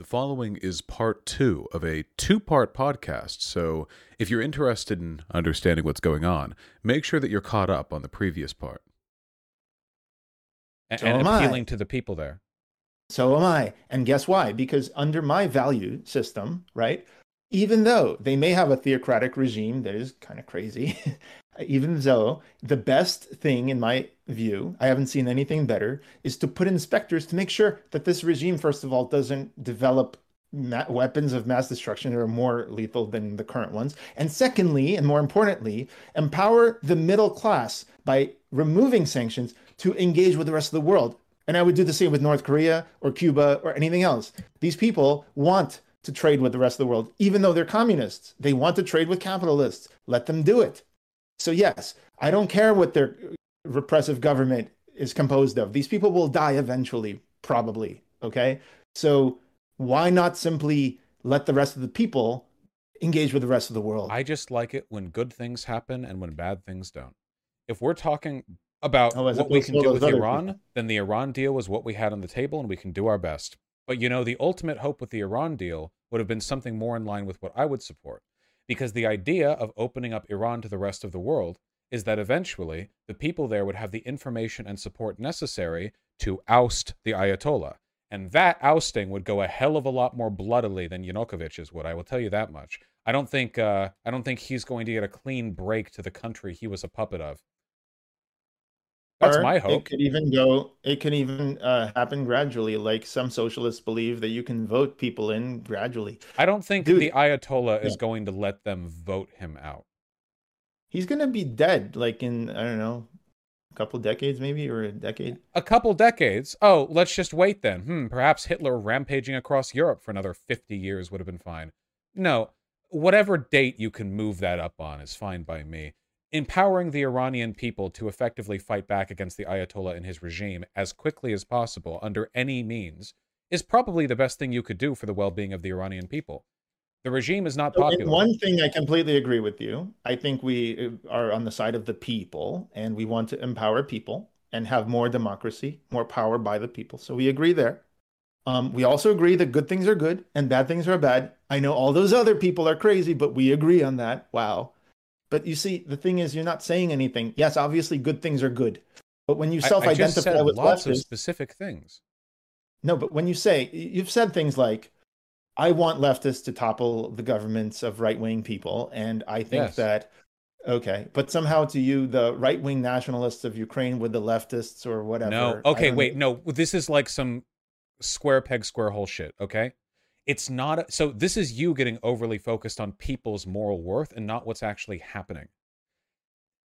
The following is part two of a two part podcast. So, if you're interested in understanding what's going on, make sure that you're caught up on the previous part. and, So and am I. appealing to the people there. So am I. And guess why? Because under my value system, right, even though they may have a theocratic regime that is kind of crazy, even though the best thing, in my view, I haven't seen anything better, is to put inspectors to make sure that this regime, first of all, doesn't develop ma- weapons of mass destruction that are more lethal than the current ones. And secondly, and more importantly, empower the middle class by removing sanctions to engage with the rest of the world. And I would do the same with North Korea or Cuba or anything else. These people want to trade with the rest of the world, even though they're communists. They want to trade with capitalists. Let them do it. So, yes, I don't care what their repressive government is composed of. These people will die eventually, probably. Okay. So, why not simply let the rest of the people engage with the rest of the world? I just like it when good things happen and when bad things don't. If we're talking about Oh, what we can do with Iran, people. then the Iran deal was what we had on the table and we can do our best. But you know, the ultimate hope with the Iran deal would have been something more in line with what I would support. Because the idea of opening up Iran to the rest of the world is that eventually the people there would have the information and support necessary to oust the Ayatollah. And that ousting would go a hell of a lot more bloodily than Yanukovych's would. I will tell you that much. I don't think uh, I don't think he's going to get a clean break to the country he was a puppet of. That's Or my It could even go. It can even uh, happen gradually. Like some socialists believe that you can vote people in gradually. I don't think Dude, the Ayatollah is yeah. going to let them vote him out. He's gonna be dead, like in I don't know, a couple decades maybe or a decade. A couple decades. Oh, let's just wait then. Hmm, perhaps Hitler rampaging across Europe for another 50 years would have been fine. No, whatever date you can move that up on is fine by me. Empowering the Iranian people to effectively fight back against the Ayatollah and his regime as quickly as possible under any means is probably the best thing you could do for the well being of the Iranian people. The regime is not So popular. one thing, I completely agree with you. I think we uh, are on the side of the people, and we want to empower people and have more democracy, more power by the people. So we agree there. Um, we also agree that good things are good and bad things are bad. I know all those other people are crazy, but we agree on that. Wow. But you see, the thing is, you're not saying anything. Yes, obviously, good things are good. But when you self-identify with lots of leftists, specific things. no, but when you say you've said things like, "I want leftists to topple the governments of right-wing people," and I think Yes. that okay, but somehow to you, the right-wing nationalists of Ukraine with the leftists or whatever. No. Okay, wait. know. No, this is like some square peg, square hole shit. Okay. It's not. A, so this is you getting overly focused on people's moral worth and not what's actually happening.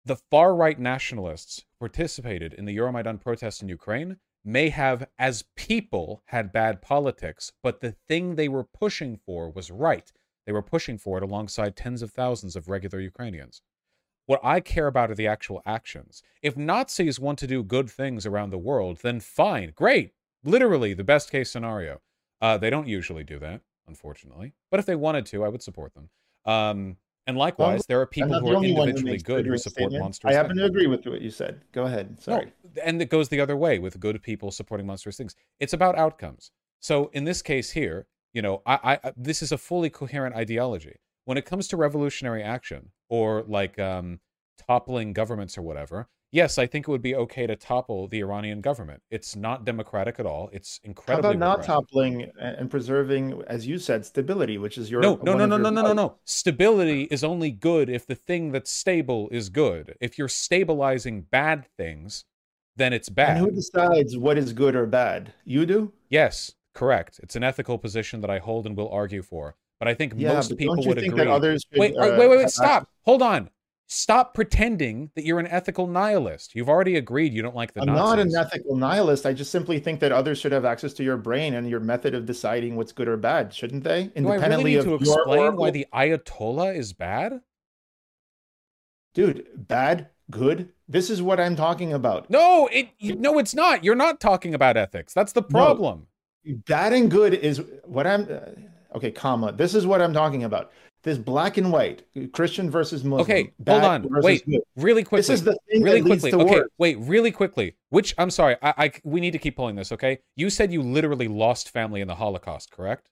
The far right nationalists participated in the Euromaidan protests in Ukraine may have, as people, had bad politics, but the thing they were pushing for was right. They were pushing for it alongside tens of thousands of regular Ukrainians. What I care about are the actual actions. If Nazis want to do good things around the world, then fine, great. Literally the best case scenario. Uh, they don't usually do that, unfortunately. But if they wanted to, I would support them. Um, and likewise, there are people who are one who individually good who support statements. monstrous I happen things. to agree with what you said. Go ahead. Sorry. No, and it goes the other way with good people supporting monstrous things. It's about outcomes. So in this case here, you know, I, I this is a fully coherent ideology. When it comes to revolutionary action or like um, toppling governments or whatever, yes, I think it would be okay to topple the Iranian government. It's not democratic at all. It's incredibly. How about not repressive. toppling and preserving, as you said, stability, which is your No, no, no, no, no, no, no, no. Stability is only good if the thing that's stable is good. If you're stabilizing bad things, then it's bad. And who decides what is good or bad? You do. Yes, correct. It's an ethical position that I hold and will argue for. But I think Yeah, most people would think agree. that others should, wait, uh, wait, wait, wait, stop. Hold on. Stop pretending that you're an ethical nihilist. You've already agreed you don't like the I'm Nazis. not an ethical nihilist. I just simply think that others should have access to your brain and your method of deciding what's good or bad, shouldn't they? Independently Do I really need to your explain why the Ayatollah is bad? dude bad, good. This is what I'm talking about. No, it no, it's not. You're not talking about ethics. That's the problem. Bad and good is what I'm. Uh, okay, comma. This is what I'm talking about. This black and white, Christian versus Muslim. Okay, hold on. Wait, good. really quickly. This is the thing really that leads quickly. Okay, wait, really quickly. Which I'm sorry, I, I we need to keep pulling this. Okay, you said you literally lost family in the Holocaust, correct?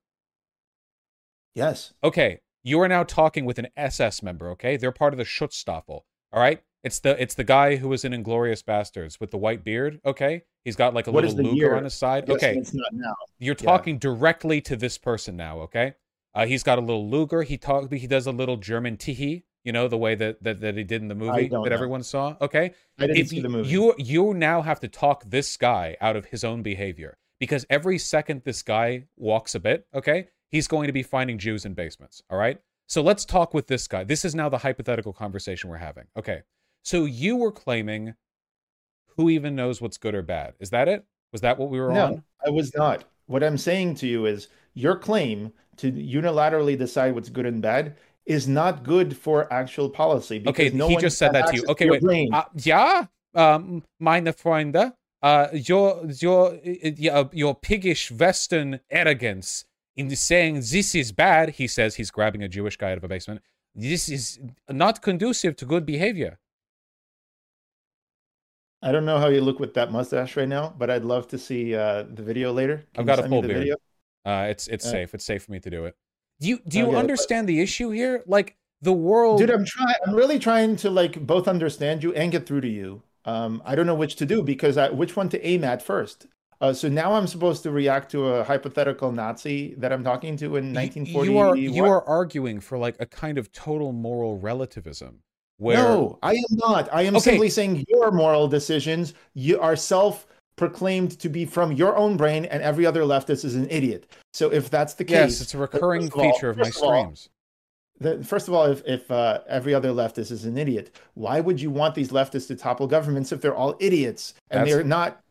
Yes. Okay, you are now talking with an SS member. Okay, they're part of the Schutzstaffel. All right, it's the it's the guy who was in Inglourious Basterds with the white beard. Okay, he's got like a What little Luger year? on his side. Yes, okay, It's not now. you're Yeah. talking directly to this person now. Okay, uh, he's got a little Luger. He talk he does a little German tihi. You know the way that that, that he did in the movie that know. everyone saw. Okay, I didn't if see you, the movie. you you now have to talk this guy out of his own behavior because every second this guy walks a bit, okay, he's going to be finding Jews in basements. All right. So let's talk with this guy. This is now the hypothetical conversation we're having. Okay. So you were claiming who even knows what's good or bad? Is that it? Was that what we were on? No, on? I was not. What I'm saying to you is your claim to unilaterally decide what's good and bad is not good for actual policy. Okay, no he just said that to you. Okay, your wait. Uh, ja, um, meine Freunde, uh, your your your your piggish Western arrogance in saying this is bad. He says he's grabbing a Jewish guy out of a basement. This is not conducive to good behavior. I don't know how you look with that mustache right now, but I'd love to see uh, the video later. Can I've got a full beard. video? Uh, it's it's Uh, safe. It's safe for me to do it. Do you do you Okay, but- understand the issue here? Like the world. Dude, I'm trying. I'm really trying to like both understand you and get through to you. Um, I don't know which to do because I, which one to aim at first. Uh, so now I'm supposed to react to a hypothetical Nazi that I'm talking to in y- 1940. You are you are arguing for like a kind of total moral relativism. Where No, I am not. I am Okay. simply saying your moral decisions you are self proclaimed to be from your own brain, and every other leftist is an idiot. So if that's the case, yes, it's a recurring first of all- feature of my first all, streams. the, first of all, if, if uh, every other leftist is an idiot, why would you want these leftists to topple governments if they're all idiots and That's- they're not?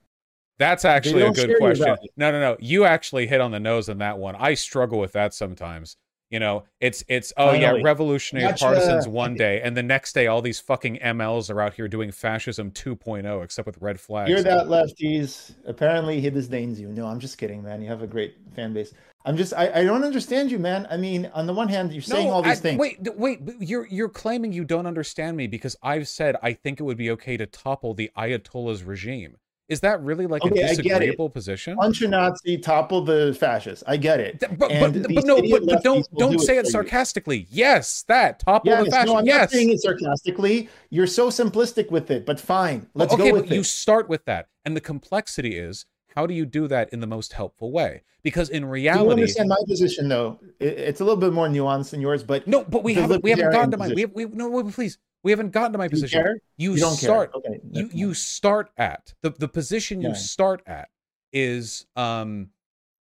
That's actually a good question. No, no, no. You actually hit on the nose on that one. I struggle with that sometimes. You know, it's it's oh yeah, revolutionary Gotcha. partisans one day, and the next day all these fucking MLs are out here doing fascism 2.0, except with red flags. Hear that, lefties? Apparently, he disdains you. No, I'm just kidding, man. You have a great fan base. I'm just, I, I don't understand you, man. I mean, on the one hand, you're saying all these I- things. Wait, wait. You're you're claiming you don't understand me because I've said I think it would be okay to topple the Ayatollah's regime. Is that really like Okay, a it. disagreeable position? Punch a Nazi, topple the fascists. I get it. Th- But but, but no, but, but don't don't do say it it you. sarcastically. Yes, that topple Yes, the fascist. no, I'm yes. not saying it sarcastically. You're so simplistic with it, but fine. Let's okay, go with but you start with that, and the complexity is how do you do that in the most helpful way? Because in You reality, understand my position, though. It- It's a little bit more nuanced than yours, but no, but we haven't we haven't gotten to my we, we no wait, please we haven't gotten to my you position. care? You, You don't start care. Okay. you you start at the the position you Yeah. start at is um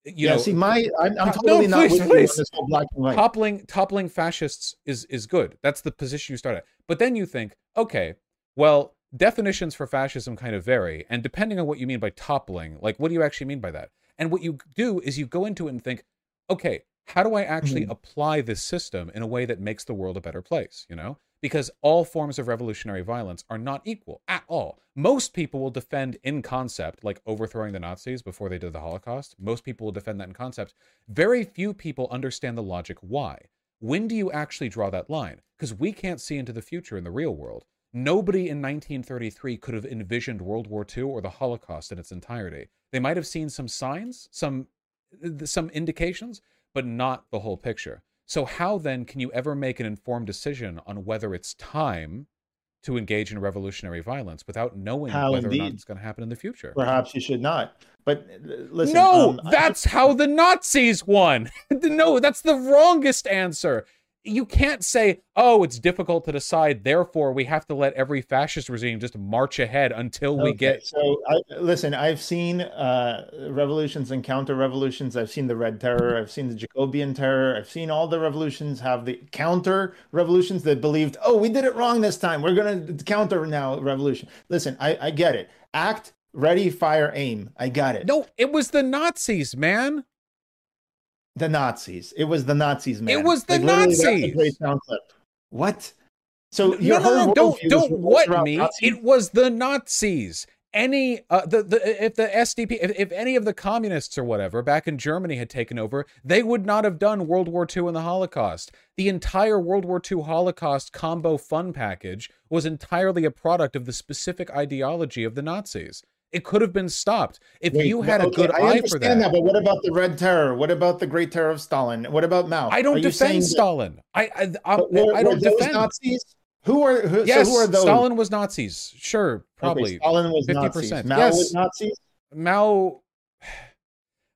you yeah, know see, my I'm, I'm No, totally not please, you on please. black and white. toppling toppling fascists is is good. That's the position you start at. But then you think, okay, well, definitions for fascism kind of vary, and depending on what you mean by toppling, like what do you actually mean by that? And what you do is you go into it and think, okay, how do I actually Mhm. apply this system in a way that makes the world a better place, you know? Because all forms of revolutionary violence are not equal at all. Most people will defend in concept, like overthrowing the Nazis before they did the Holocaust. Most people will defend that in concept. Very few people understand the logic why. When do you actually draw that line? Because we can't see into the future in the real world. Nobody in 1933 could have envisioned World War II or the Holocaust in its entirety. They might have seen some signs, some some indications, but not the whole picture. So how then can you ever make an informed decision on whether it's time to engage in revolutionary violence without knowing How whether or not it's going to happen in the future? Perhaps you should not. But uh, listen, no, um, I- that's how the Nazis won. no, that's the wrongest answer. You can't say, "Oh, it's difficult to decide, therefore we have to let every fascist regime just march ahead until we Okay, get." So, I, listen, I've seen uh, revolutions and counter revolutions. I've seen the Red Terror. I've seen the Jacobian Terror. I've seen all the revolutions have the counter revolutions that believed, oh, we did it wrong this time. We're going to counter now revolution. Listen, I, I get it. Act, ready, fire, aim. I got it. No, it was the Nazis, man. The Nazis. It was the Nazis, man. It was the a Nazis. great sound clip. What? So No, no, no, don't don't what me. Nazis? It was the Nazis. Any uh, the the if the SDP if, if any of the communists or whatever back in Germany had taken over, they would not have done World War II and the Holocaust. The entire World War II Holocaust combo fun package was entirely a product of the specific ideology of the Nazis. It could have been stopped if Wait, you had a okay, good I eye for understand that. But what about the Red Terror? What about the Great Terror of Stalin? What about Mao? I don't Are defend that- Stalin. I I, I, were- I don't defend. Nazis. Who are who, yes, so who are those? Stalin was Nazis. Sure, probably. Okay. Stalin was 50%. Nazis. Mao Yes. was Nazis. Mao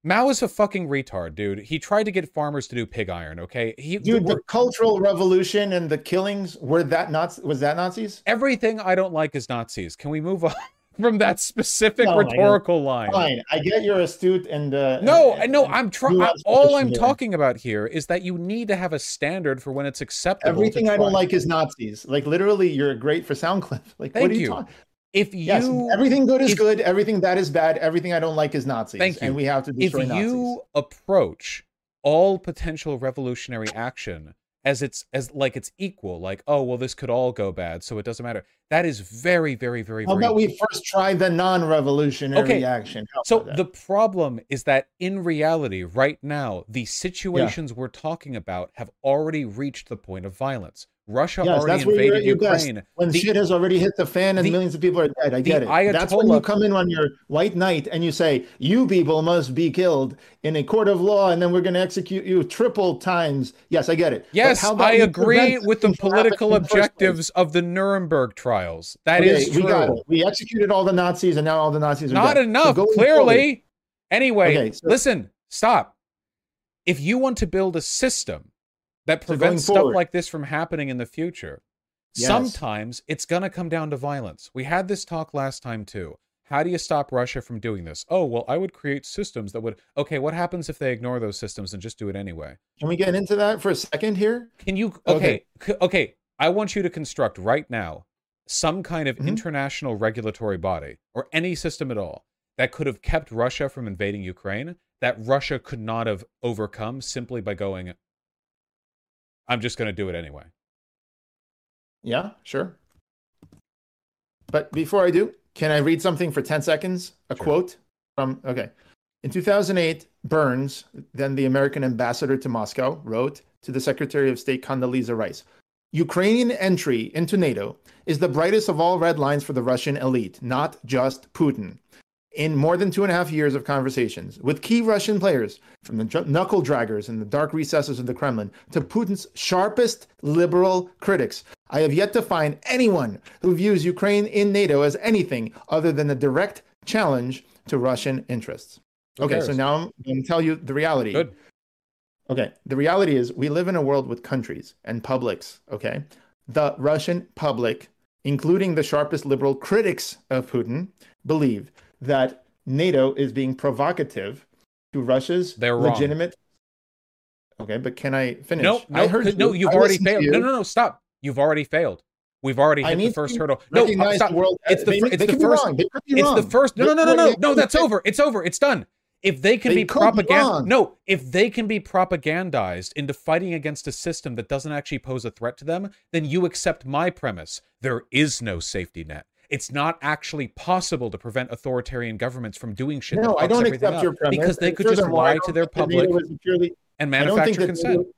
Mao is a fucking retard, dude. He tried to get farmers to do pig iron, okay? He Dude, we're- the Cultural Revolution and the killings were that Nazi? Was that Nazis? everything I don't like is Nazis. Can we move on from that specific rhetorical line? Fine, I get you're astute and uh, No, and- I no, I'm trying. All I'm talking about here is that you need to have a standard for when it's acceptable. Everything I don't like is Nazis. Like literally, you're great for Soundcliff. Like Thank what are you, you. talking? If you Yes, everything good is if- good. Everything bad is bad. Everything I don't like is Nazis. Thank you. And we have to if destroy Nazis. you approach all potential revolutionary action as it's as like it's equal, like oh well this could all go bad, so it doesn't matter. That is very very very How about we first try the non-revolutionary Okay, action? So the problem is that in reality, right now, the situations we're talking about have already reached the point of violence. Russia yes, already that's where you're at invaded. Ukraine. When The- shit has already hit the fan and the- millions of people are dead. I get it. That's when you come in on your white knight and you say, "You people must be killed in a court of law, and then we're going to execute you triple times." Yes, I get it. Yes, how I agree with the something from happening political in the first place? objectives of the Nuremberg trials. That is Okay, true. we got it. We executed all the Nazis, and now all the Nazis are Not dead. Enough, going clearly. forward- Anyway, Okay, so- listen, stop. If you want to build a system that So prevents stuff forward- like this from happening in the future, Yes. sometimes it's going to come down to violence. We had this talk last time too. How do you stop Russia from doing this? Oh, well, I would create systems that would. Okay, what happens if they ignore those systems and just do it anyway? Can we get into that for a second here? Can you Okay. okay, okay, I want you to construct right now some kind of Mhm. international regulatory body or any system at all that could have kept Russia from invading Ukraine that Russia could not have overcome simply by going I'm just going to do it anyway. Yeah, sure. But before I do, can I read something for 10 seconds? A Sure. quote from, okay. In 2008, Burns, then the American ambassador to Moscow, wrote to the Secretary of State Condoleezza Rice Ukrainian entry into NATO is the brightest of all red lines for the Russian elite, not just Putin. In more than two and a half years of conversations with key Russian players, from the knuckle draggers in the dark recesses of the Kremlin to Putin's sharpest liberal critics, I have yet to find anyone who views Ukraine in NATO as anything other than a direct challenge to Russian interests. Okay, so now I'm going to tell you the reality. Good. Okay, the reality is we live in a world with countries and publics, okay? The Russian public, including the sharpest liberal critics of Putin, believe that NATO is being provocative to Russia's They're legitimate Okay, but can I finish? No, no, I heard no, you. you've I already failed. you. No, no, no, stop. You've already failed. We've already I hit the first hurdle. No, stop. the world. It's the they, it's the first- wrong. They could be It's the first. No, no, no, no, no, no. That's over. It's over. It's done. If they can They be propaganda, no. If they can be propagandized into fighting against a system that doesn't actually pose a threat to them, then you accept my premise. There is no safety net. It's not actually possible to prevent authoritarian governments from doing shit. No, that I don't everything accept your premise. because they could just lie to their public purely, and I don't think manufacture consent. NATO-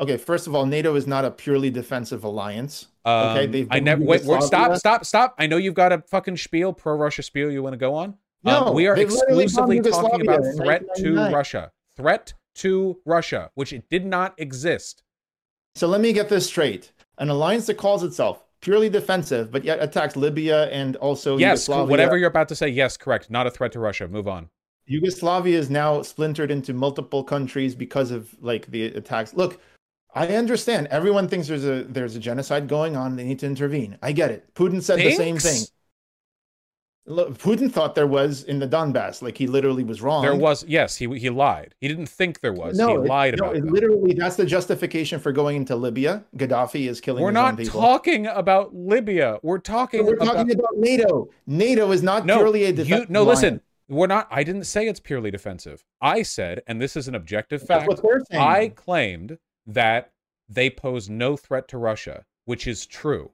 okay, first of all, NATO is not a purely defensive alliance. Um, Okay, they've I never wait, wait. Stop! Stop! Stop! I know you've got a fucking spiel, pro-Russia spiel. You want to go on? No, um, we are exclusively talking about threat to Russia. Threat to Russia, which it did not exist. So let me get this straight. An alliance that calls itself purely defensive, but yet attacks Libya and also yes, Yugoslavia. whatever you're about to say. Yes, correct. Not a threat to Russia. Move on. Yugoslavia is now splintered into multiple countries because of like the attacks. Look, I understand. Everyone thinks there's a there's a genocide going on. They need to intervene. I get it. Putin said the same thing. Putin thought there was in the Donbass. Like he literally was wrong. There was yes. He he lied. He didn't think there was. No, he it- lied no, it literally that's the justification for going into Libya. Gaddafi is killing We're not talking about Libya. We're talking. We're about, talking about NATO. NATO is not no. purely a no, listen. We're not. I didn't say it's purely defensive. I said, and this is an objective fact. I claimed that they pose no threat to Russia, which is true.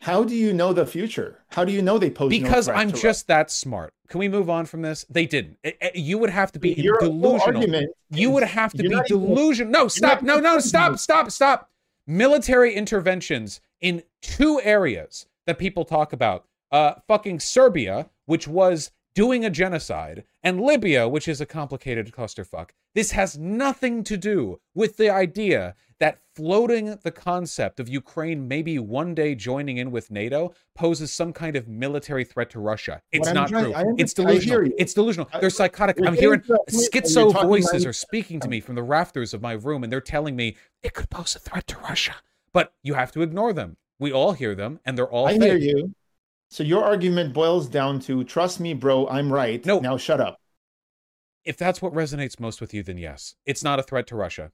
How do you know the future? How do you know they pose Because threat I'm just that smart. Can we move on from this? They didn't. Eh, eh, You would have to be Your delusional. You would have to be delusional. No, stop. No, no, stop, stop, stop. Military interventions in two areas that people talk about uh, fucking Serbia, which was doing a genocide, and Libya, which is a complicated clusterfuck. This has nothing to do with the idea that floating the concept of Ukraine maybe one day joining in with NATO poses some kind of military threat to Russia. It's not trying- true. It's delusional. It's delusional. I- They're psychotic. I'm hearing to a point where you're schizo voices are speaking to me from the rafters of my room, and they're telling me it could pose a threat to Russia. But you have to ignore them. We all hear them, and they're all I fake. hear you. So your argument boils down to trust me, bro, I'm right. No. Now shut up. If that's what resonates most with you, then yes, it's not a threat to Russia.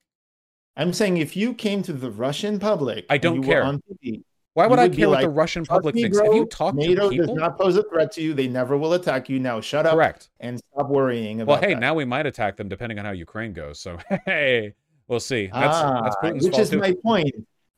I'm saying if you came to the Russian public, I don't you were care. on TV, Why would I would be care what the Russian public me, thinks? Have bro, you talked NATO to people? does not pose a threat to you. They never will attack you. Now shut up Correct. and stop worrying Well, about hey, that. now we might attack them depending on how Ukraine goes. So hey, we'll see. That's ah, that's Putin's which fault is too. my point.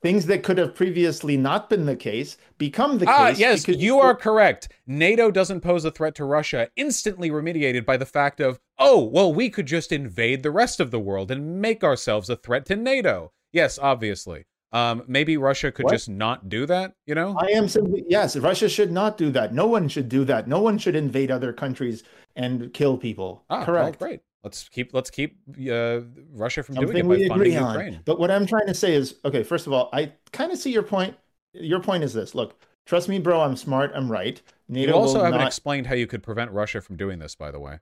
Things that could have previously not been the case become the Ah, case. yes, because you are correct. NATO doesn't pose a threat to Russia, instantly remediated by the fact of, oh, well, we could just invade the rest of the world and make ourselves a threat to NATO. Yes, obviously. Um, maybe Russia could What? just not do that, you know? I am simply yes. Russia should not do that. No one should do that. No one should invade other countries and kill people. Ah, well, Correct. great. Let's keep let's keep uh, Russia from doing it by we funding agree on. Ukraine. But what I'm trying to say is, okay, first of all, I kind of see your point. Your point is this: look, trust me, bro. I'm smart. I'm right. NATO You also haven't not. explained how you could prevent Russia from doing this, by the way.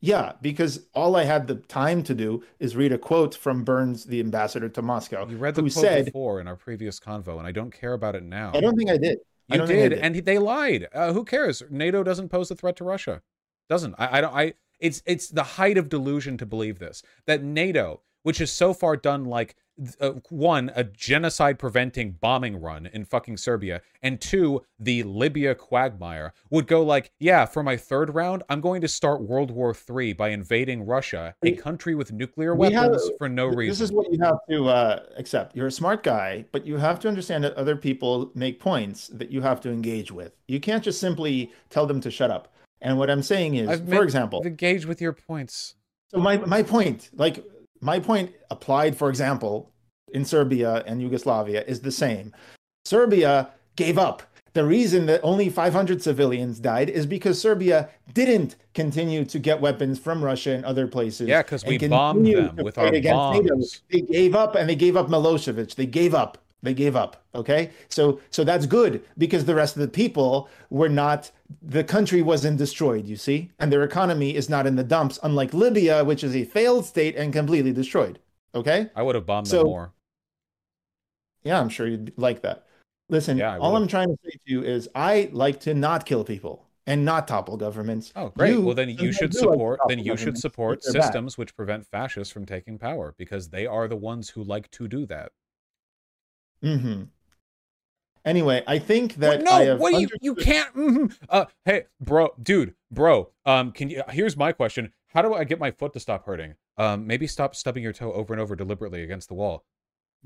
yeah, because all I had the time to do is read a quote from Burns, the ambassador to Moscow, You read the who quote said, before in our previous convo, and I don't care about it now. "I don't think I did. You I did, and they lied. Uh, who cares? NATO doesn't pose a threat to Russia. Doesn't. I, I don't. I. It's it's the height of delusion to believe this that NATO, which has so far done like uh, one a genocide preventing bombing run in fucking Serbia, and two the Libya quagmire, would go like, yeah, for my third round, I'm going to start World War Three by invading Russia, a country with nuclear we weapons, for no Th- reason. This is what you have to uh, accept. You're a smart guy, but you have to understand that other people make points that you have to engage with. You can't just simply tell them to shut up. And what I'm saying is, I've for example, engage with your points. so my my point, like my point applied, for example, in Serbia and Yugoslavia is the same. Serbia gave up. The reason that only 500 civilians died is because Serbia didn't continue to get weapons from Russia and other places. Yeah, because we bombed them with our against NATO. bombs. They gave up and they gave up Milosevic. They gave up. They gave up. Okay, so so that's good because the rest of the people were not. The country wasn't destroyed. You see, and their economy is not in the dumps. Unlike Libya, which is a failed state and completely destroyed. Okay, I would have bombed So- them more. yeah, I'm sure you'd like that. Listen, Yeah, all. I'm trying to say to you is I like to not kill people and not topple governments. Oh, great. You well, then you should do like support. Then you should support if they're bad. systems which prevent fascists from taking power because they are the ones who like to do that. Hmm Anyway, I think What- that no, I have what do you? You can't. mhm. Uh, hey, bro, dude, bro. Um, can you? Here's my question: How do I get my foot to stop hurting? Um, maybe stop stubbing your toe over and over deliberately against the wall.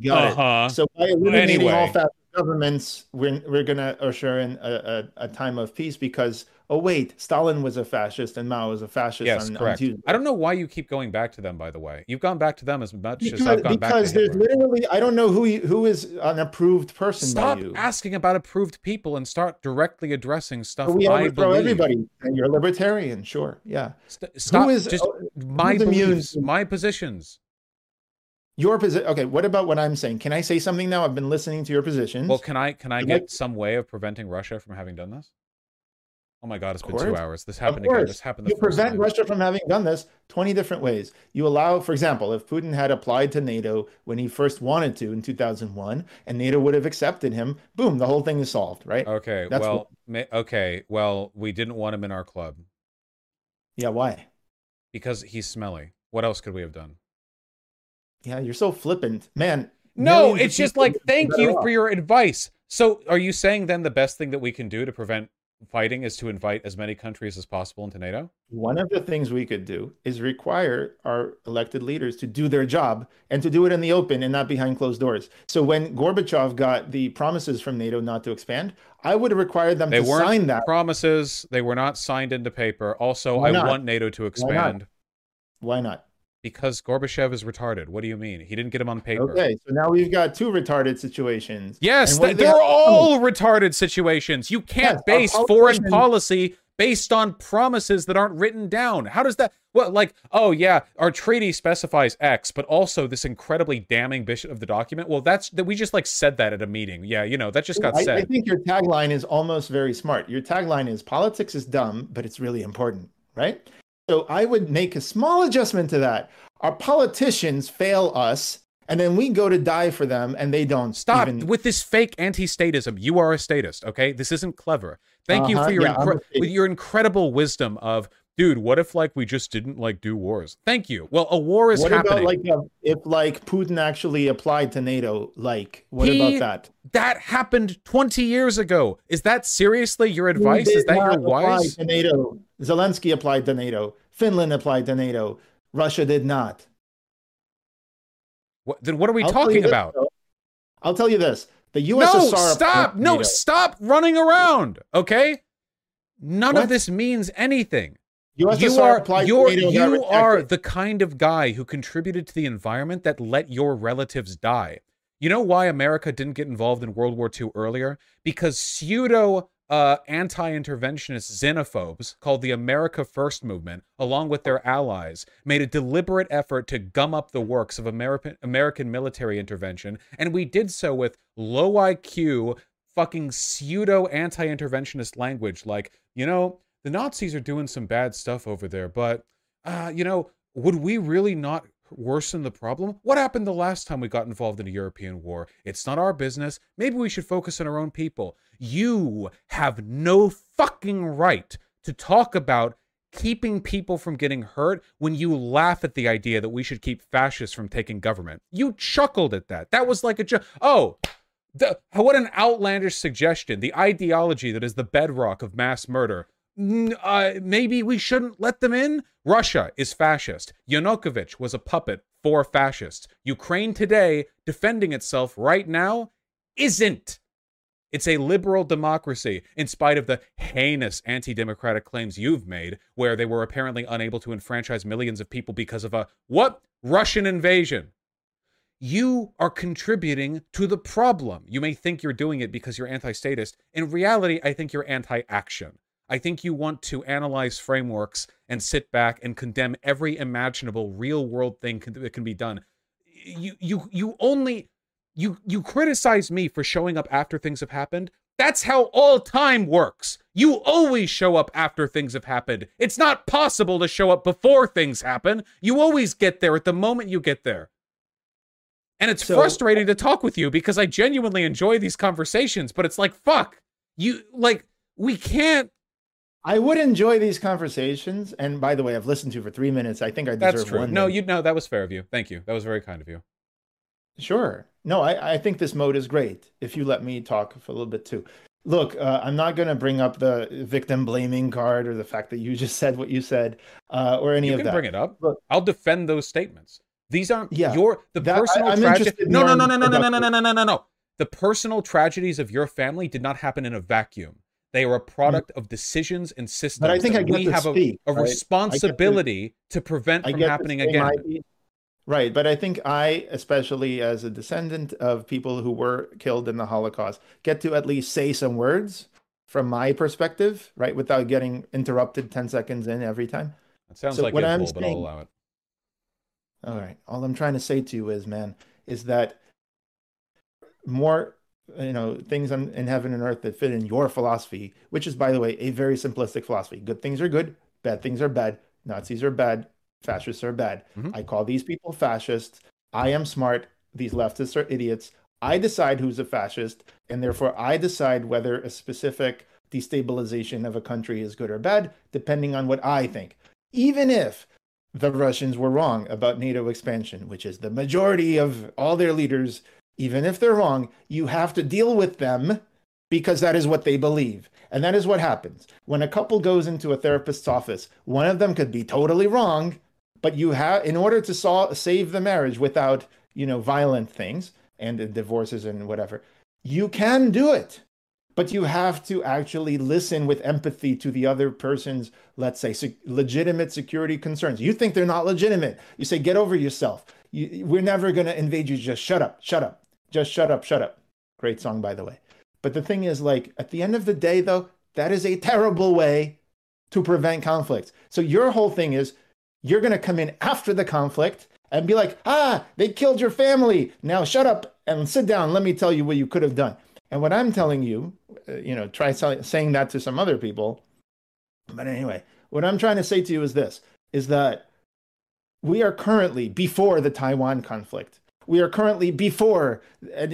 Got it. Uh-huh. So by eliminating all Anyway. fascist governments, we're we're gonna usher in a, a, a time of peace because oh wait, Stalin was a fascist and Mao was a fascist. Yes, on, on correct. Tuesday. I don't know why you keep going back to them. By the way, you've gone back to them as much as I've gone back because to there's literally I don't know who you, who is an approved person Stop by you. asking about approved people and start directly addressing stuff we I overthrow believe. everybody. And you're a libertarian, sure, yeah. St- stop. is- just oh, my immune beliefs, my positions. Your position. Okay, what about what I'm saying? Can I say something now? I've been listening to your positions. Well, can I can I get some way of preventing Russia from having done this? Oh my God, it's been two hours. This happened again. This happened you prevent time. Russia from having done this 20 different ways. You allow, for example, if Putin had applied to NATO when he first wanted to in 2001, and NATO would have accepted him, boom, the whole thing is solved, right? Okay, That's well, ma- okay, well, we didn't want him in our club Yeah, why? because he's smelly. What else could we have done? Yeah, you're so flippant, man. No, it's just like thank you off. for your advice. So, are you saying then the best thing that we can do to prevent fighting is to invite as many countries as possible into NATO? One of the things we could do is require our elected leaders to do their job and to do it in the open and not behind closed doors. So when Gorbachev got the promises from NATO not to expand, I would have required them They to weren't sign that. promises. They were not signed into paper. Also, Why I not? want NATO to expand. Why not? Because Gorbachev is retarded. What do you mean? He didn't get him on paper. Okay, so now we've got two retarded situations. Yes, And what they, do they they're all retarded situations. You can't Yes, base foreign policy based on promises that aren't written down. How does that? Well, like, oh yeah, our treaty specifies X, but also this incredibly damning bit of the document. Well, that's that we just like said that at a meeting. Yeah, you know that just got I, I think your tagline is almost very smart. Your tagline is politics is dumb, but it's really important, right? So I would make a small adjustment to that. Our politicians fail us, and then we go to die for them, and they don't Stop even. with this fake anti-statism. You are a statist, okay? This isn't clever. Thank you Uh-huh, for your yeah, your incredible wisdom of, dude. What if like we just didn't like do wars? Thank you. Well, a war is what happening. about like uh, if like Putin actually applied to NATO? Like, what He- about that? that happened 20 years ago. Is that seriously your advice? Is that your wise? To NATO. Zelensky applied to NATO. Finland applied to NATO. Russia did not. What, then what are we I'll talking this, about? though. I'll tell you this: the No, stop. No, NATO. stop running around. Okay? None of this means anything. USSR you are you're, you are the kind of guy who contributed to the environment that let your relatives die. You know why America didn't get involved in World War II earlier? Because pseudo uh, anti-interventionist xenophobes called the America First movement, along with their allies, made a deliberate effort to gum up the works of American American military intervention, and we did so with low IQ, fucking pseudo anti-interventionist language, like you know the Nazis are doing some bad stuff over there, but uh, you know, would we really not worsen the problem? What happened the last time we got involved in a European war? It's not our business. Maybe we should focus on our own people. You have no fucking right to talk about keeping people from getting hurt when you laugh at the idea that we should keep fascists from taking government. You chuckled at that. That was like a joke. Oh, the, what an outlandish suggestion. The ideology that is the bedrock of mass murder. Uh, maybe we shouldn't let them in? Russia is fascist. Yanukovych was a puppet for fascists. Ukraine today, defending itself right now, isn't. It's a liberal democracy, in spite of the heinous anti democratic claims you've made, where they were apparently unable to enfranchise millions of people because of a what? Russian invasion. You are contributing to the problem. You may think you're doing it because you're anti statist. In reality, I think you're anti action. I think you want to analyze frameworks and sit back and condemn every imaginable real world thing can, that can be done. You, you, you only you you criticize me for showing up after things have happened. That's how all time works. You always show up after things have happened. It's not possible to show up before things happen. You always get there at the moment you get there. And it's So- frustrating to talk with you because I genuinely enjoy these conversations, but it's like, fuck. You like we can't I would enjoy these conversations. And by the way, I've listened to for three minutes. I think I deserve That's true. one. No, you know that was fair of you. Thank you. That was very kind of you. Sure. No, I, I think this mode is great. If you let me talk for a little bit too. Look, uh, I'm not going to bring up the victim blaming card or the fact that you just said what you said uh, or any You of can that. bring it up. Look- I'll defend those statements. These aren't Yeah, your the that- personal I'm tragedy. no, no, no, no, no, no, no, no, no, no, no. The personal tragedies of your family did not happen in a vacuum. They are a product of decisions and systems. Mm. But I think I get we have a, speak, a right? I get to- responsibility to prevent from happening again. Right, but I think I, especially as a descendant of people who were killed in the Holocaust, get to at least say some words from my perspective, right, without getting interrupted 10 seconds in every time. It sounds So like what a I'm bull, but I'll allow it. All right. All I'm trying to say to you is, man, is that more, you know, things on, in heaven and earth that fit in your philosophy, which is, by the way, a very simplistic philosophy. Good things are good, bad things are bad. Nazis are bad, fascists are bad. Mhm. I call these people fascists. I am smart. These leftists are idiots. I decide who's a fascist, and therefore I decide whether a specific destabilization of a country is good or bad, depending on what I think. Even if the Russians were wrong about NATO expansion, which is the majority of all their leaders, even if they're wrong, you have to deal with them because that is what they believe. And that is what happens. When a couple goes into a therapist's office, one of them could be totally wrong, but you have in order to save the marriage without, you know, violent things and divorces and whatever, you can do it. but you have to actually listen with empathy to the other person's, let's say, se- legitimate security concerns. You think they're not legitimate. You say, get over yourself. You, we're never going to invade you. Just shut up, shut up, just shut up, shut up. Great song, by the way. But the thing is, like, at the end of the day, though, that is a terrible way to prevent conflict. So your whole thing is you're going to come in after the conflict and be like, ah, they killed your family. Now shut up and sit down. Let me tell you what you could have done. And what I'm telling you, uh, you know, try saying that to some other people. But anyway, what I'm trying to say to you is this is that we are currently before the Taiwan conflict. We are currently before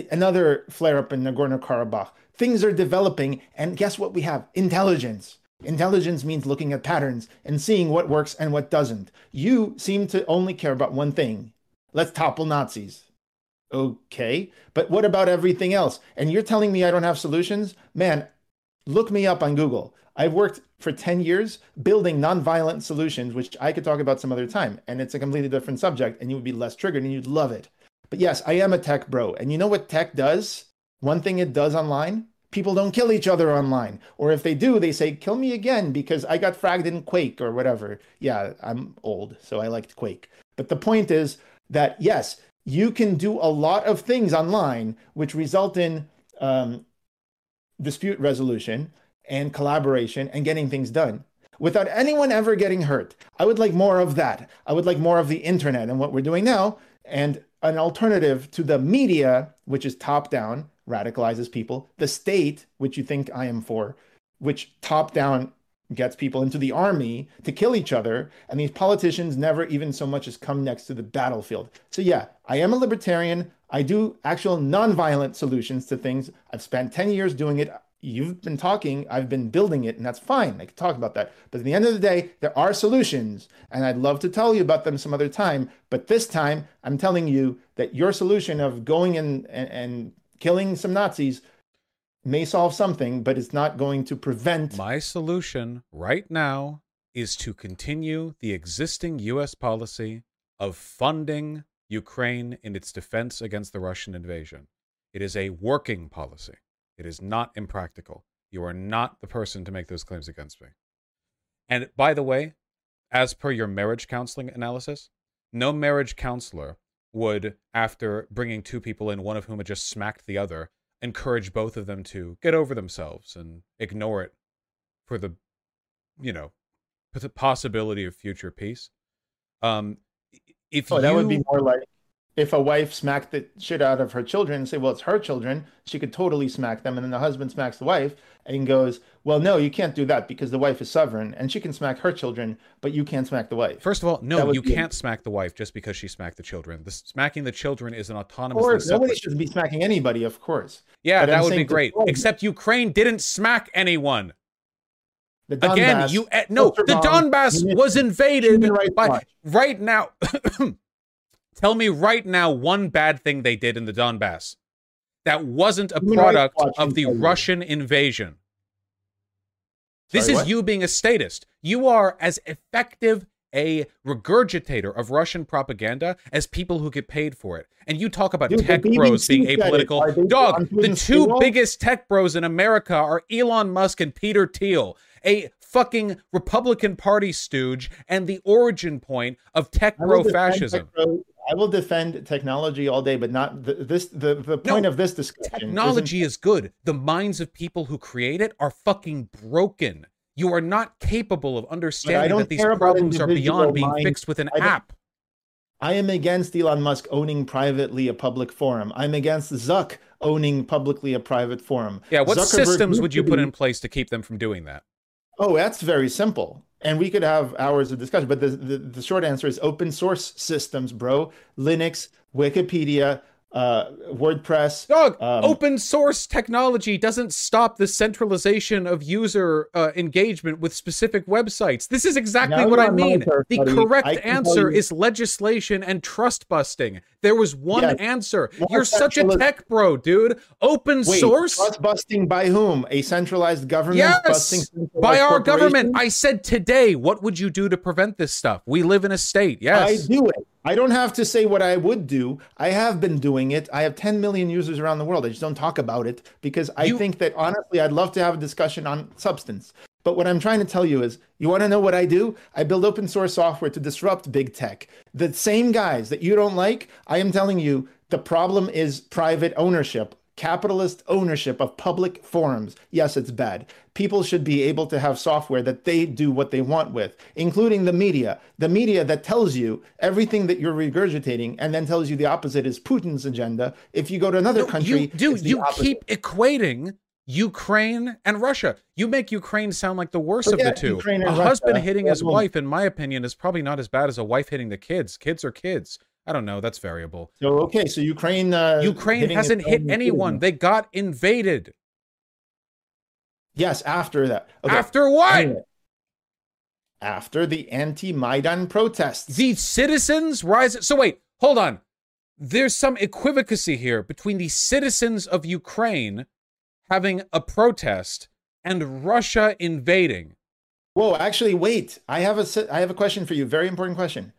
another flare up in Nagorno Karabakh. Things are developing, and guess what we have? Intelligence. Intelligence means looking at patterns and seeing what works and what doesn't. You seem to only care about one thing let's topple Nazis. Okay, but what about everything else? And you're telling me I don't have solutions? Man, look me up on Google. I've worked for 10 years building nonviolent solutions, which I could talk about some other time. And it's a completely different subject, and you would be less triggered and you'd love it. But yes, I am a tech bro. And you know what tech does? One thing it does online people don't kill each other online. Or if they do, they say, kill me again because I got fragged in Quake or whatever. Yeah, I'm old, so I liked Quake. But the point is that, yes, you can do a lot of things online which result in um, dispute resolution and collaboration and getting things done without anyone ever getting hurt. I would like more of that. I would like more of the internet and what we're doing now and an alternative to the media, which is top down radicalizes people, the state, which you think I am for, which top down gets people into the army to kill each other, and these politicians never even so much as come next to the battlefield. So, yeah, I am a libertarian. I do actual nonviolent solutions to things. I've spent 10 years doing it. You've been talking, I've been building it, and that's fine. I can talk about that. But at the end of the day, there are solutions, and I'd love to tell you about them some other time. But this time, I'm telling you that your solution of going in and, and killing some Nazis may solve something, but it's not going to prevent. My solution right now is to continue the existing U.S. policy of funding Ukraine in its defense against the Russian invasion. It is a working policy. It is not impractical. You are not the person to make those claims against me. And by the way, as per your marriage counseling analysis, no marriage counselor would, after bringing two people in, one of whom had just smacked the other, encourage both of them to get over themselves and ignore it for the, you know, possibility of future peace. Um, if oh, you... that would be more like if a wife smacked the shit out of her children and say, well, it's her children, she could totally smack them. And then the husband smacks the wife and goes, well, no, you can't do that because the wife is sovereign and she can smack her children, but you can't smack the wife. First of all, no, you can't smack the wife just because she smacked the children. The smacking the children is an autonomous. Or nobody should be smacking anybody, of course. Yeah, but that I'm would be great. Except Ukraine didn't smack anyone. Again, you eh, no, the Donbass was invaded by right now. Tell me right now one bad thing they did in the Donbass that wasn't a product of the Russian invasion. This Sorry, is what? you being a statist. You are as effective a regurgitator of Russian propaganda as people who get paid for it. And you talk about Dude, tech bros being apolitical. Dog, the two biggest tech bros in America are Elon Musk and Peter Thiel, a fucking Republican Party stooge and the origin point of tech bro fascism. Tech bro I will defend technology all day, but not the, this. The, the point no, of this discussion. Technology is good. The minds of people who create it are fucking broken. You are not capable of understanding that these problems are beyond being fixed with an app. I am against Elon Musk owning privately a public forum. I'm against Zuck owning publicly a private forum. Yeah, what Zuckerberg systems would you put in place to keep them from doing that? Oh, that's very simple and we could have hours of discussion but the, the, the, short answer is open source systems bro. Linux wikipedia uh, wordpress dog um, open source technology doesn't stop the centralization of user uh, engagement with specific websites this is exactly what i mean the correct answer is legislation and trust busting there was one yes. answer. You're such a tech bro, dude. Open Wait, source. Trust busting by whom? A centralized government yes, busting by our government. I said today, what would you do to prevent this stuff? We live in a state. Yes. I do it. I don't have to say what I would do. I have been doing it. I have 10 million users around the world. I just don't talk about it because I You- think that honestly, I'd love to have a discussion on substance. But what I'm trying to tell you is, you want to know what I do? I build open source software to disrupt big tech. The same guys that you don't like, I am telling you, the problem is private ownership, capitalist ownership of public forums. Yes, it's bad. People should be able to have software that they do what they want with, including the media. The media that tells you everything that you're regurgitating and then tells you the opposite is Putin's agenda. If you go to another No, country, you, the you opposite. keep equating Ukraine and Russia. You make Ukraine sound like the worst of the two. Ukraine a and husband Russia. hitting his wife, in my opinion, is probably not as bad as a wife hitting the kids. Kids are kids. I don't know. That's variable. So okay, so Ukraine. Uh, Ukraine hasn't hit anyone. They got invaded. Yes, after that. Okay. After what? After the anti-Maidan protests. The citizens rise. So wait, hold on. There's some equivocacy here between the citizens of Ukraine having a protest and Russia invading. Whoa, actually, wait. I have a I have a question for you. Very important question.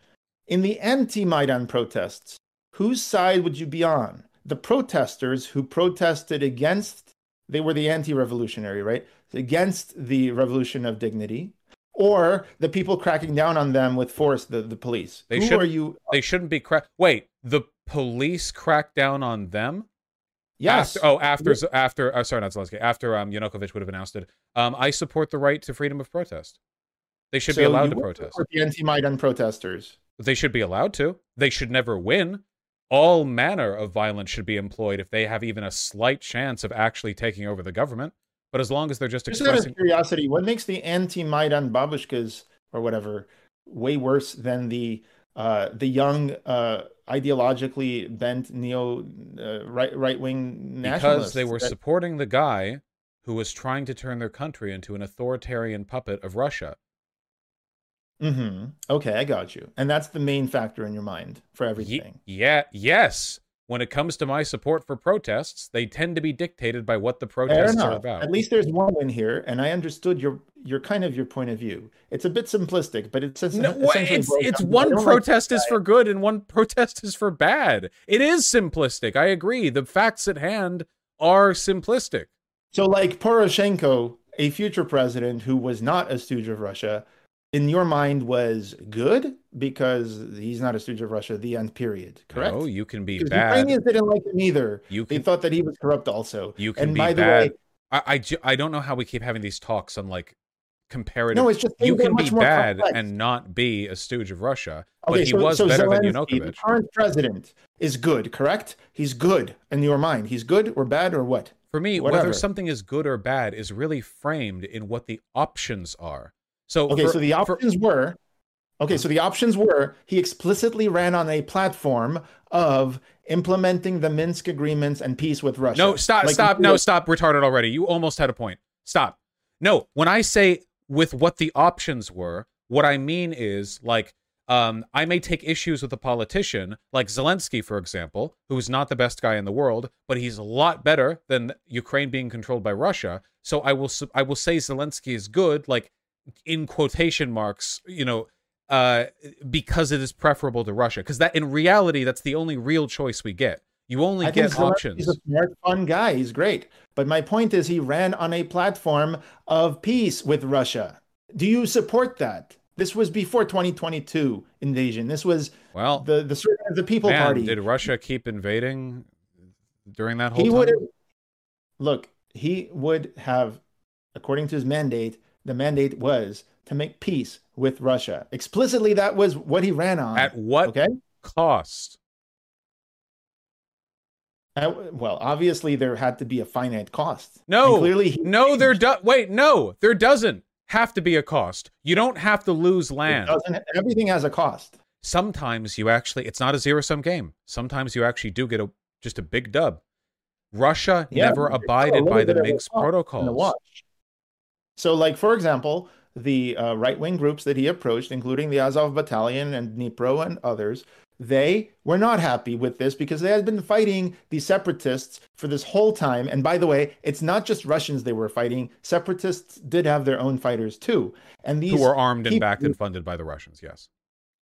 In the anti-Maidan protests, whose side would you be on? The protesters who protested against they were the anti-revolutionary, right? Against the revolution of dignity, or the people cracking down on them with force, the, the police. They who should- are you? They shouldn't be cra- Wait, the police cracked down on them? Yes. After, oh, after after uh, sorry, not Zelensky. After um Yanukovych would have announced it. Um, I support the right to freedom of protest. They should be allowed to protest. support The anti-Maidan protesters. They should be allowed to. They should never win. All manner of violence should be employed if they have even a slight chance of actually taking over the government. But as long as they're just Just out of expressing, curiosity, what makes the anti-Maidan babushkas or whatever way worse than the uh, the young uh, ideologically bent neo uh, right right wing nationalists? because they were that- supporting the guy who was trying to turn their country into an authoritarian puppet of Russia. Mhm. Okay, I got you, and that's the main factor in your mind for Ye- everything. yeah, yes. When it comes to my support for protests, they tend to be dictated by what the protests are about. At least there's one in here, and I understood your your kind of your point of view. It's a bit simplistic, but it's No, essentially it's it's down to- I one don't like protest is for good and one protest is for bad. It is simplistic. I agree. The facts at hand are simplistic. So, like Poroshenko, a future president who was not a stooge of Russia, in your mind was good because he's not a stooge of Russia. The end. Period. Correct. No, you can be bad. Ukrainians didn't like him either. You can, They thought that he was corrupt also. you can and be by the bad. way, I, I I don't know how we keep having these talks on like comparative. no, it's just you can be bad complex. and not be a stooge of Russia, but Okay, he so, was so better than Zelensky, the current president, is good. Correct. He's good in your mind. He's good or bad or what? For me, Whatever. whether something is good or bad is really framed in what the options are. So Okay, for- so the for- options were okay, so the options were he explicitly ran on a platform of implementing the Minsk agreements and peace with Russia. No, stop, Like, stop, no, stop, retarded already. You almost had a point. Stop. No, when I say with what the options were, what I mean is like um, I may take issues with a politician like Zelensky, for example, who's not the best guy in the world, but he's a lot better than Ukraine being controlled by Russia. So I will I will say Zelensky is good, like in quotation marks, you know, uh, because it is preferable to Russia. Because that in reality, that's the only real choice we get. You only I get options. a smart, fun guy. He's great. But my point is he ran on a platform of peace with Russia. Do you support that? This was before 2022 invasion. This was Well, the the the People Man, Party. did Russia keep invading during that whole he time? would have look he would have according to his mandate the mandate was to make peace with russia explicitly that was what he ran on At what okay cost? Uh, well obviously there had to be a finite cost No, And clearly he No, there do- wait, no, there doesn't have to be a cost. You don't have to lose land. everything has a cost Sometimes you actually it's not a zero sum game. Sometimes you actually do get a just a big dub. Russia Yeah, never but it's still a abided by the bit of a Minsk the protocols. watch. So, like for example, the uh, right-wing groups that he approached, including the Azov Battalion and Dnipro and others, they were not happy with this because they had been fighting the separatists for this whole time. And by the way, it's not just Russians they were fighting; separatists did have their own fighters too. And these Who were armed and backed and funded by the Russians, yes.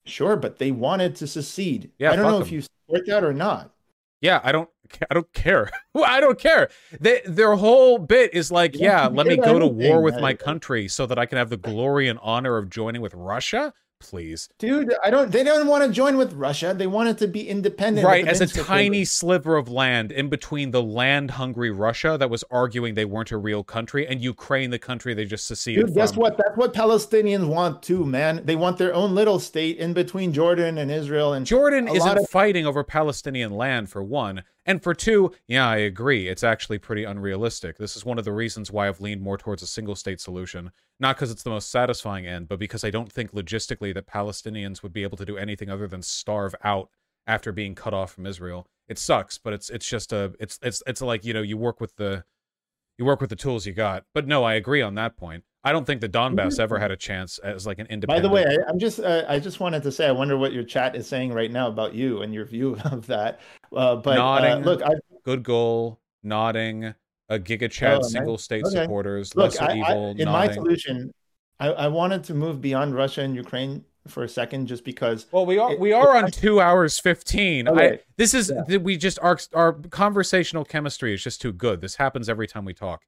Sure, but they wanted to secede. Yeah, I don't know if you support that or not. Yeah, I don't. I don't care. I don't care. They, their whole bit is like, You yeah, let me go to war with my country so that I can have the glory and honor of joining with Russia. Please, Dude, I don't they don't want to join with Russia. They wanted to be independent. right? As a tiny sliver of land in between the land-hungry Russia that was arguing they weren't a real country and Ukraine, the country they just seceded Dude, guess from. what? That's what Palestinians want too, man. They want their own little state in between Jordan and Israel and Jordan isn't of- fighting over Palestinian land for one. And for two, yeah, I agree. It's actually pretty unrealistic. This is one of the reasons why I've leaned more towards a single state solution. Not because it's the most satisfying end, but because I don't think logistically that Palestinians would be able to do anything other than starve out after being cut off from Israel. It sucks, but it's it's just a it's it's it's like, you know, you work with the you work with the tools you got. But no, I agree on that point. I don't think the Donbass ever had a chance as like an independent. By the way, I, I'm just uh, I just wanted to say I wonder what your chat is saying right now about you and your view of that. Uh, but uh, Nodding. look, I good goal, nodding, a Giga Chad Oh, single state Okay. supporters, look lesser I, I, evil, in my nodding. solution, I, I wanted to move beyond Russia and Ukraine for a second, just because well, we are it- we are on two hours fifteen. I, this is yeah. we just our our conversational chemistry is just too good. This happens every time we talk.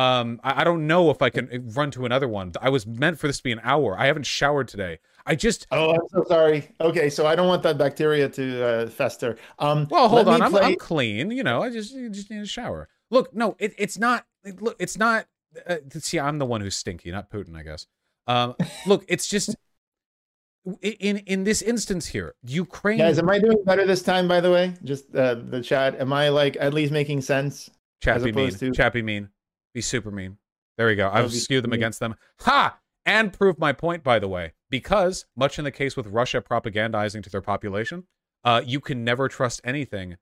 Um, I, I don't know if I can uh, run to another one. I was meant for this to be an hour. I haven't showered today. I just Oh, I'm so sorry. Okay, so I don't want that bacteria to uh, fester. Um, well, hold on. I'm, I'm clean. You know, I just just need a shower. Look, no, it, it's not. it- Look, it's not. Uh, see, I'm the one who's stinky, not Putin, I guess. Um, look, it's just in in this instance here, Ukraine. Guys, am I doing better this time? By the way, just uh, the chat. Am I like at least making sense? Chappy mean. to- Chappy mean. Be super mean. There we go. I've skewed them against them. Ha! And prove my point, by the way. Because, much in the case with Russia propagandizing to their population, uh, you can never trust anything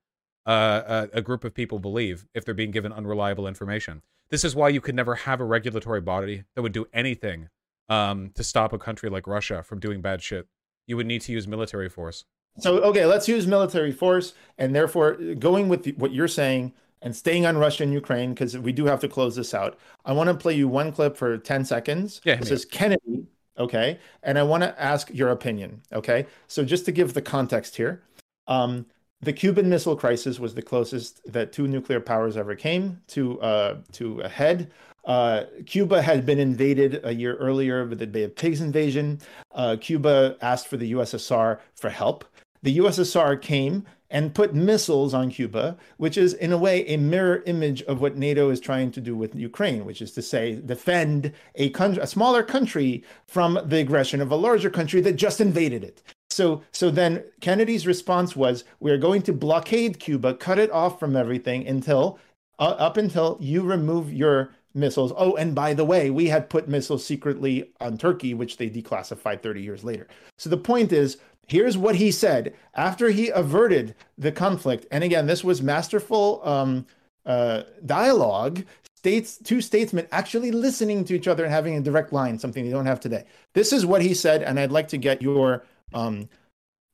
uh, a, a group of people believe if they're being given unreliable information. This is why you could never have a regulatory body that would do anything um, to stop a country like Russia from doing bad shit. You would need to use military force. So, okay, let's use military force, and therefore going with the, what you're saying and staying on Russia and Ukraine because we do have to close this out. I want to play you one clip for 10 seconds. Yeah, this is Kennedy. Okay, and I want to ask your opinion. Okay, so just to give the context here, um, the Cuban Missile Crisis was the closest that two nuclear powers ever came to uh, to a head. Uh, Cuba had been invaded a year earlier with the Bay of Pigs invasion. Uh, Cuba asked for the USSR for help. The USSR came and put missiles on Cuba, which is in a way a mirror image of what NATO is trying to do with Ukraine, which is to say defend a a smaller country from the aggression of a larger country that just invaded it. So, so then Kennedy's response was, "We are going to blockade Cuba, cut it off from everything until, uh, up until you remove your missiles. Oh, and by the way, we had put missiles secretly on Turkey, which they declassified 30 years later. So the point is, here's what he said after he averted the conflict. And again, this was masterful um, uh, dialogue. States, two statesmen actually listening to each other and having a direct line, something they don't have today. This is what he said, and I'd like to get your um,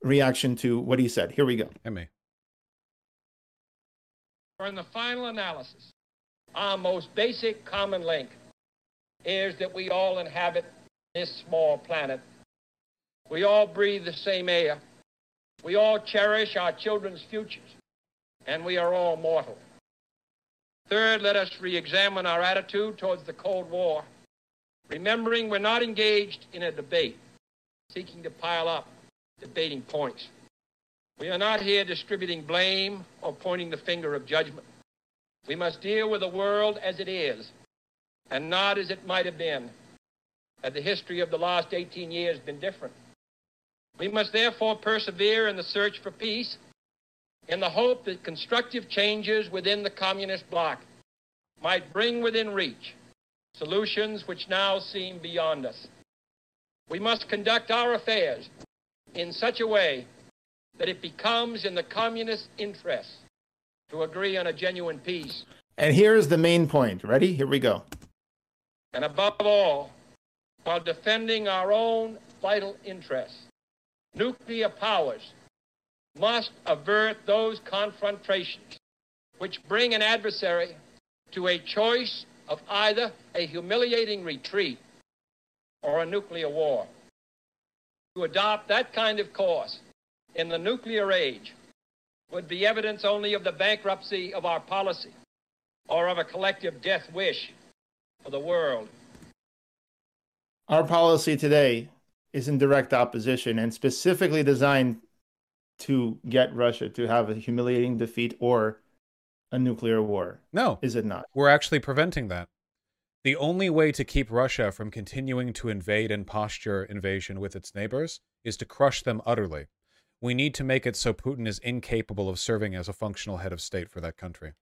reaction to what he said. Here we go. Hit me. For in the final analysis, our most basic common link is that we all inhabit this small planet. We all breathe the same air. We all cherish our children's futures. And we are all mortal. Third, let us re examine our attitude towards the Cold War, remembering we're not engaged in a debate, seeking to pile up debating points. We are not here distributing blame or pointing the finger of judgment. We must deal with the world as it is and not as it might have been had the history of the last 18 years been different. We must therefore persevere in the search for peace in the hope that constructive changes within the communist bloc might bring within reach solutions which now seem beyond us. We must conduct our affairs in such a way that it becomes in the communist interest to agree on a genuine peace. And here's the main point. Ready? Here we go. And above all, while defending our own vital interests, nuclear powers must avert those confrontations which bring an adversary to a choice of either a humiliating retreat or a nuclear war. To adopt that kind of course in the nuclear age would be evidence only of the bankruptcy of our policy or of a collective death wish for the world. Our policy today is in direct opposition and specifically designed to get Russia to have a humiliating defeat or a nuclear war. No, Is it not? we're actually preventing that. The only way to keep Russia from continuing to invade and posture invasion with its neighbors is to crush them utterly. We need to make it so Putin is incapable of serving as a functional head of state for that country.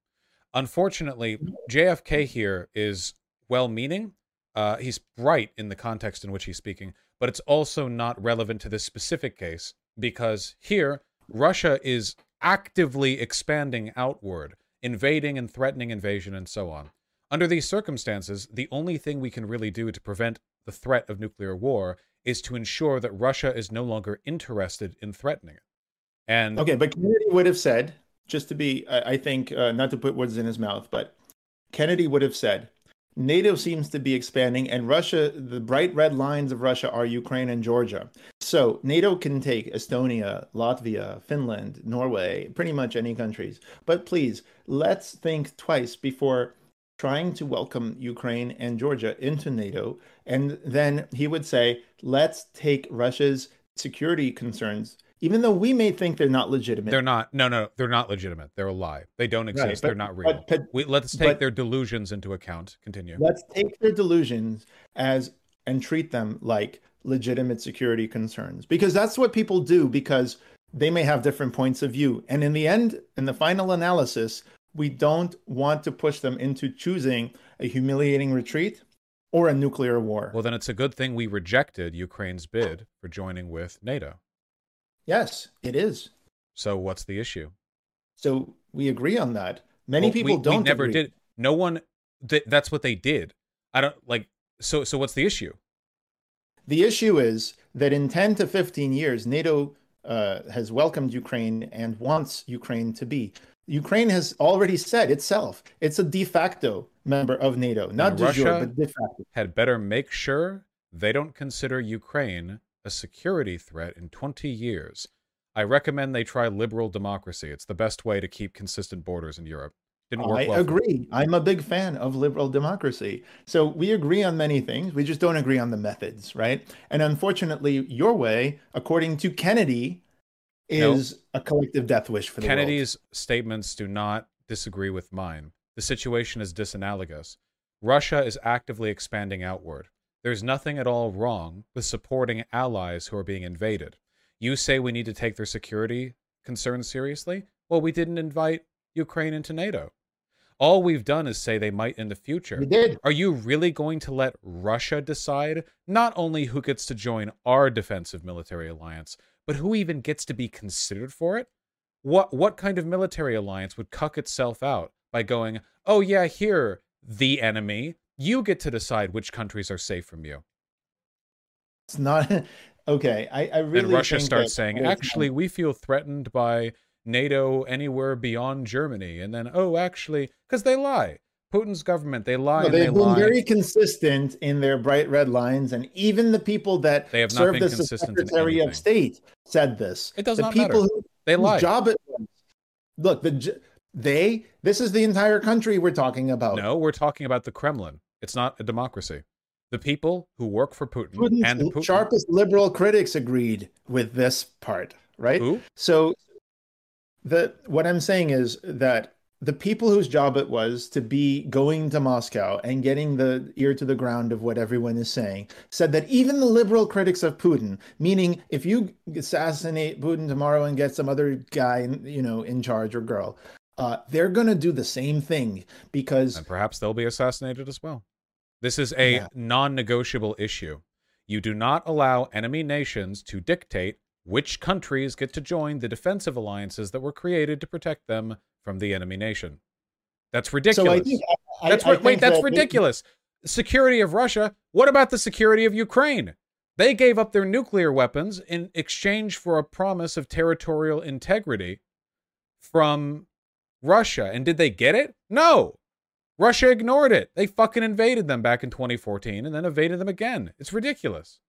Unfortunately, JFK here is well meaning. Uh, he's right in the context in which he's speaking, but it's also not relevant to this specific case because here, Russia is actively expanding outward, invading and threatening invasion, and so on. Under these circumstances, the only thing we can really do to prevent the threat of nuclear war is to ensure that Russia is no longer interested in threatening it. And Okay, but Kennedy would have said, just to be, I think, uh, not to put words in his mouth, but Kennedy would have said, NATO seems to be expanding, and Russia, the bright red lines of Russia are Ukraine and Georgia. So NATO can take Estonia, Latvia, Finland, Norway, pretty much any countries. But please, let's think twice before trying to welcome Ukraine and Georgia into NATO. And then he would say, let's take Russia's security concerns, even though we may think they're not legitimate. they're not. No, no, they're not legitimate. They're a lie. They don't exist. Right, they're not real. but- but- we, let's take but- their delusions into account. Continue. Let's take their delusions as and treat them like legitimate security concerns because that's what people do because they may have different points of view. And in the end, in the final analysis, we don't want to push them into choosing a humiliating retreat or a nuclear war. Well, then it's a good thing we rejected Ukraine's bid for joining with NATO. Yes, it is. So what's the issue? So we agree on that. Many Well, people we, don't We never agree. did. No one. Th- that's what they did. I don't like. So so what's the issue? The issue is that in 10 to 15 years, NATO uh, has welcomed Ukraine and wants Ukraine to be. Ukraine has already said itself it's a de facto member of NATO, not And de jure, Russia- but de facto. Had better make sure they don't consider Ukraine a security threat in 20 years. I recommend they try liberal democracy. It's the best way to keep consistent borders in Europe. Didn't work I well. agree. I'm a big fan of liberal democracy. So we agree on many things. We just don't agree on the methods, right? And unfortunately, your way, according to Kennedy, No. is a collective death wish for the world. Kennedy's statements do not disagree with mine. The situation is disanalogous. Russia is actively expanding outward. There's nothing at all wrong with supporting allies who are being invaded. You say we need to take their security concerns seriously? Well, we didn't invite Ukraine into NATO. All we've done is say they might in the future. We did. Are you really going to let Russia decide not only who gets to join our defensive military alliance, but who even gets to be considered for it? What what kind of military alliance would cuck itself out by going, "Oh yeah, here, the enemy, you get to decide which countries are safe from you." It's not okay. I, I really and Russia starts saying, "Actually, we feel threatened by NATO anywhere beyond Germany." And then, "Oh, actually, cuz they lie. Putin's government, they lie No, and they they've been lie." very consistent in their bright red lines, and even the people that They have not served been as the Secretary of. State said this. It does the not people matter. who They lie. job it was. Look, the they. This is the entire country we're talking about. No, we're talking about the Kremlin. It's not a democracy. The people who work for Putin Putin's and Putin. sharpest liberal critics agreed with this part, right? Who? So the what I'm saying is that the people whose job it was to be going to Moscow and getting the ear to the ground of what everyone is saying said that even the liberal critics of Putin, meaning if you assassinate Putin tomorrow and get some other guy, you know, in charge or girl, uh, they're going to do the same thing because And perhaps they'll be assassinated as well. This is a Yeah. non negotiable issue. You do not allow enemy nations to dictate which countries get to join the defensive alliances that were created to protect them from the enemy nation. That's ridiculous. so I think I, That's I wait, that's that- ridiculous. Security of Russia. What about the security of Ukraine? They gave up their nuclear weapons in exchange for a promise of territorial integrity from Russia. And did they get it? No. Russia ignored it. They fucking invaded them back in 2014 and then invaded them again. It's ridiculous.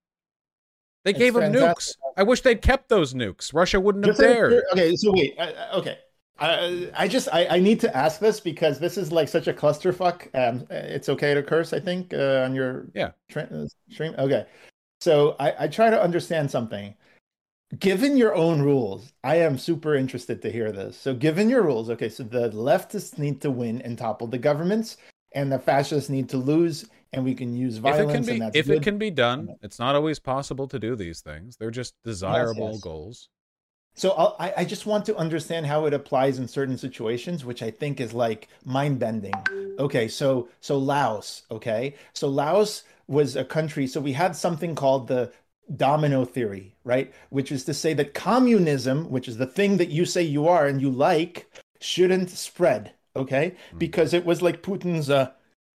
They It's gave them nukes. I wish they'd kept those nukes. Russia wouldn't have dared. Okay, so wait. I- I- okay, I, I just I, I need to ask this because this is like such a clusterfuck. Um, it's okay to curse, I think, uh, on your Yeah. uh, stream. Okay, so I, I try to understand something. Given your own rules, I am super interested to hear this. So, given your rules, okay, so the leftists need to win and topple the governments, and the fascists need to lose, and we can use violence. If it can be, if good. it can be done, it's not always possible to do these things. They're just desirable yes. goals. So I'll, I I just want to understand how it applies in certain situations, which I think is like mind bending. Okay, so so Laos. Okay, so Laos was a country. So we had something called the domino theory, right? Which is to say that communism, which is the thing that you say you are and you like, shouldn't spread. Okay, because it was like Putin's uh,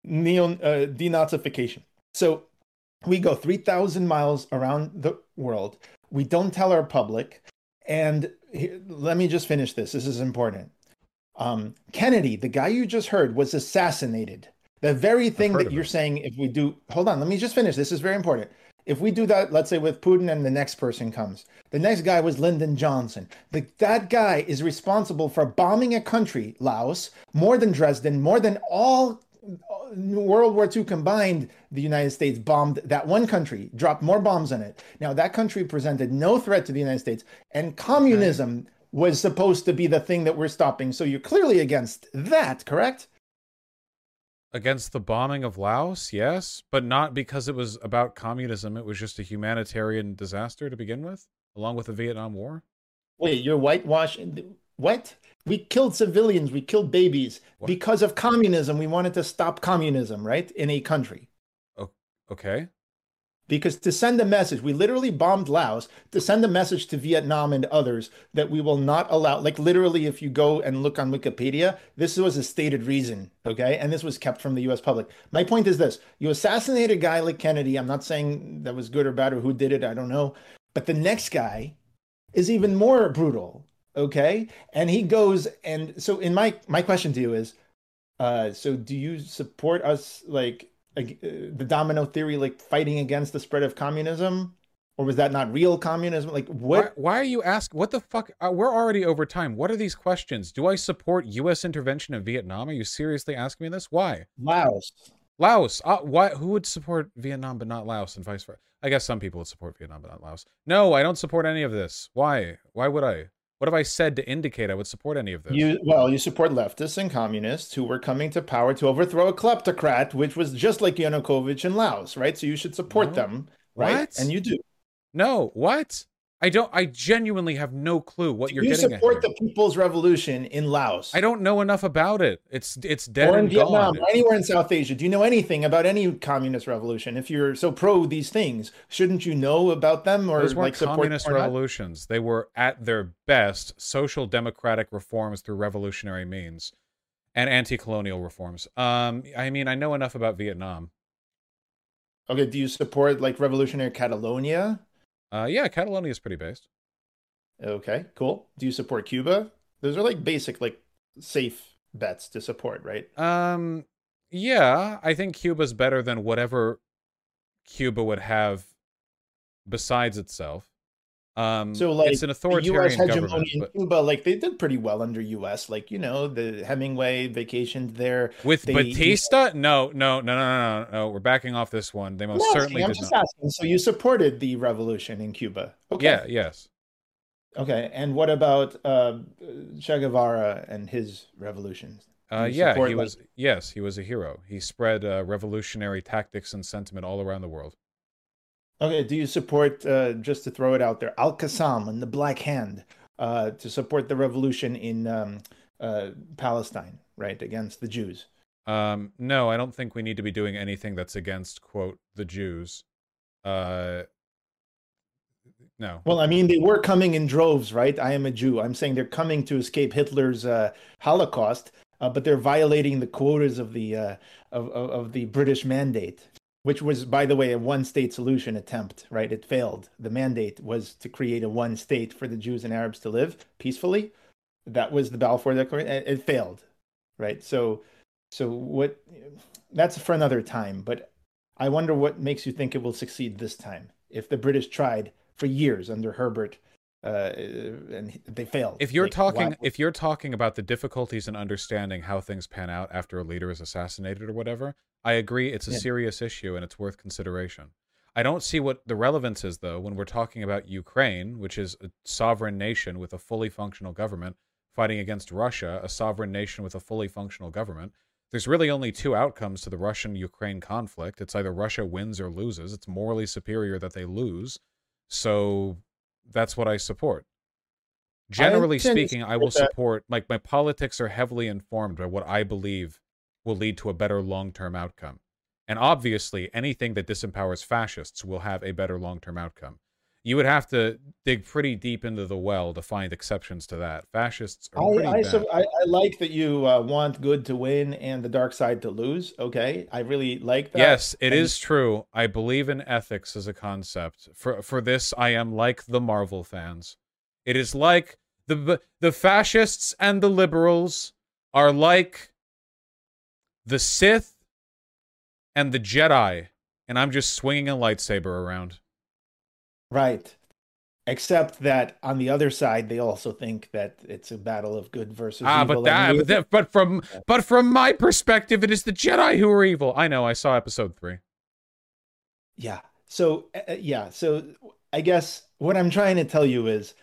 neo uh, denazification. So we go 3,000 miles around the world. We don't tell our public. And here, let me just finish this. This is important. Um, Kennedy, the guy you just heard, was assassinated. The very thing that you're it. saying, if we do, hold on, let me just finish. This is very important. If we do that, let's say with Putin and the next person comes, the next guy was Lyndon Johnson. The, that guy is responsible for bombing a country, Laos, more than Dresden, more than all uh, World War II combined, the United States bombed that one country, dropped more bombs on it. Now, that country presented no threat to the United States, and communism was supposed to be the thing that we're stopping. So you're clearly against that, correct? Against the bombing of Laos, yes, but not because it was about communism. It was just a humanitarian disaster to begin with, along with the Vietnam War. Wait, you're whitewashing. What? We killed civilians, we killed babies What? because of communism. We wanted to stop communism, right? In a country. Okay. Because to send a message, we literally bombed Laos to send a message to Vietnam and others that we will not allow. Like, literally, if you go and look on Wikipedia, this was a stated reason, okay? And this was kept from the US public. My point is this you assassinate a guy like Kennedy. I'm not saying that was good or bad or who did it, I don't know. But the next guy is even more brutal, okay? And he goes, and so, in my, my question to you is, uh, so do you support us like the domino theory, like fighting against the spread of communism, or was that not real communism? Like what? Why, why are you asking? What the fuck? Uh, we're already over time. What are these questions? Do I support U.S. intervention in Vietnam? Are you seriously asking me this? Why? Laos. Laos. Uh, why? Who would support Vietnam but not Laos, and vice versa? I guess some people would support Vietnam but not Laos. No, I don't support any of this. Why? Why would I? What have I said to indicate I would support any of this? You well, you support leftists and communists who were coming to power to overthrow a kleptocrat, which was just like Yanukovych in Laos, right? So you should support No. them, right? What? And you do. no. What? I don't. I genuinely have no clue what you're you getting at. Do you support the People's Revolution in Laos. I don't know enough about it. It's it's dead or in and Vietnam, gone. or anywhere in South Asia. Do you know anything about any communist revolution? If you're so pro these things, shouldn't you know about them or Those weren't like communist or not? revolutions. They were at their best social democratic reforms through revolutionary means and anti-colonial reforms. Um, I mean, I know enough about Vietnam. Okay, do you support like revolutionary Catalonia? Uh, yeah, Catalonia is pretty based. Okay, cool. Do you support Cuba? Those are like basic, like safe bets to support, right? Um, yeah, I think Cuba's better than whatever Cuba would have besides itself. Um, So, like, it's an The U.S. authoritarian hegemony in but Cuba, like they did pretty well under U.S. Like you know, the Hemingway vacationed there. with they- Batista, no, no, no, no, no, no, no. We're backing off this one. They most I'm certainly I'm did just not. asking. So you supported the revolution in Cuba? Okay. Yeah, yes. Okay, and what about uh, Che Guevara and his revolutions? Uh, yeah, he like- was. Yes, he was a hero. He spread uh, revolutionary tactics and sentiment all around the world. Okay, do you support, uh, just to throw it out there, Al Qassam and the Black Hand uh, to support the revolution in um, uh, Palestine, right, against the Jews? Um, no, I don't think we need to be doing anything that's against quote the Jews. Uh, no. Well, I mean, they were coming in droves, right? I am a Jew. I'm saying they're coming to escape Hitler's uh, Holocaust, uh, but they're violating the quotas of the uh, of, of of the British mandate, which was, by the way, a one-state solution attempt. Right? It failed. The mandate was to create a one state for the Jews and Arabs to live peacefully. That was the Balfour Declaration. It failed, right? So, so what? That's for another time. But I wonder what makes you think it will succeed this time. if the British tried for years under Herbert uh, and they failed. If you're Like, talking, why- if you're talking about the difficulties in understanding how things pan out after a leader is assassinated or whatever, I agree it's a Yeah. serious issue and it's worth consideration. I don't see what the relevance is though when we're talking about Ukraine, which is a sovereign nation with a fully functional government fighting against Russia, a sovereign nation with a fully functional government. There's really only two outcomes to the Russian-Ukraine conflict. It's either Russia wins or loses. It's morally superior that they lose. So that's what I support. Generally you speaking, I will that. support like my politics are heavily informed by what I believe will lead to a better long-term outcome. And obviously, anything that disempowers fascists will have a better long-term outcome. You would have to dig pretty deep into the well to find exceptions to that. Fascists are pretty I, I, I, I like that you uh, want good to win and the dark side to lose. Okay, I really like that. Yes, it And- is true. I believe in ethics as a concept. For for this, I am like the Marvel fans. It is like the the fascists and the liberals are like the Sith and the Jedi, and I'm just swinging a lightsaber around. Right. Except that on the other side, they also think that it's a battle of good versus Ah, evil. but that, but, that, but from but from my perspective, it is the Jedi who are evil. I know. I saw episode three. Yeah. So uh, yeah. So I guess what I'm trying to tell you is,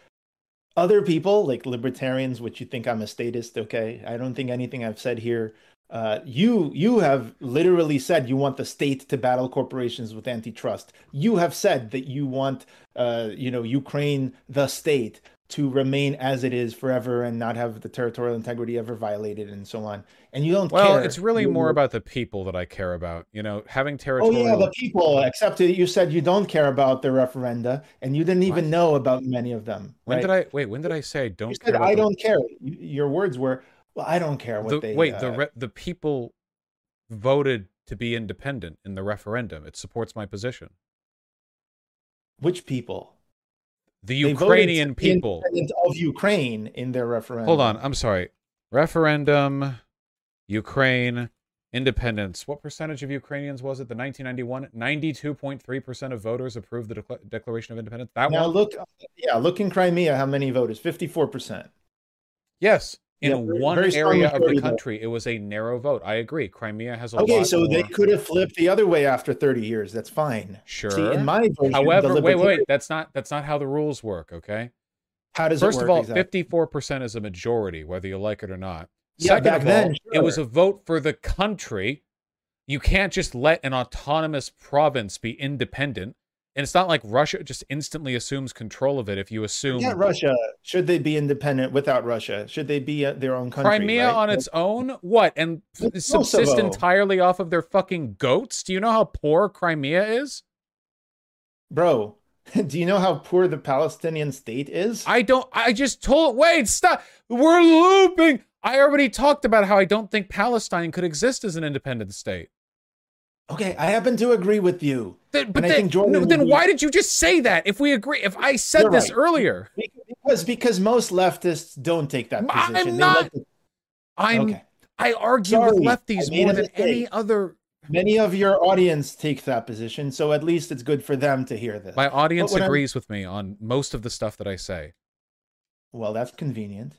other people like libertarians, which you think I'm a statist. Okay, I don't think anything I've said here. Uh, you you have literally said you want the state to battle corporations with antitrust. You have said that you want, uh, you know, Ukraine, the state, to remain as it is forever and not have the territorial integrity ever violated, and so on. And you don't Well, care. it's really You- more about the people that I care about. You know, having territorial. Oh yeah, the people. Except that you said you don't care about the referenda, and you didn't even What? know about many of them. When right? did I wait? When did I say I don't You care? said about I don't care. Your words were, "Well, I don't care what the, they." wait, uh, the re- the people voted to be independent in the referendum. It supports my position. which people? The They Ukrainian people. of Ukraine in their referendum. Hold on, I'm sorry. Referendum, Ukraine, independence. What percentage of Ukrainians was it? The 1991, 92.3 percent of voters approved the Decla- Declaration of Independence. That Now one. look, yeah, look in Crimea. How many voters? Fifty-four percent. Yes, in one area of the country, it was a narrow vote. I agree. Crimea has a lot of. Okay, so more. they could have flipped the other way after thirty years. That's fine. Sure. See, in my version, However, wait, wait, wait. That's not that's not how the rules work. Okay. How does First it work of all, exactly? fifty-four percent is a majority, whether you like it or not. Yeah, Second back of all, then, it was a vote for the country. You can't just let an autonomous province be independent. And it's not like Russia just instantly assumes control of it if you assume Yeah, Russia. Should they be independent without Russia? Should they be uh, their own country? Crimea right? on its own? What? And Like subsist Kosovo. entirely off of their fucking goats? Do you know how poor Crimea is? bro. Do you know how poor the Palestinian state is? I don't. I just told. Wait, stop. We're looping. I already talked about how I don't think Palestine could exist as an independent state. Okay, I happen to agree with you. Then, but then, no, then why did you just say that? If we agree, if I said You're this right. earlier, Because because most leftists don't take that position. I'm not- like I'm. okay. I argue Sorry, with lefties more than any other. Many of your audience take that position, so at least it's good for them to hear this. My audience what I'm- agrees with me on most of the stuff that I say. Well, that's convenient.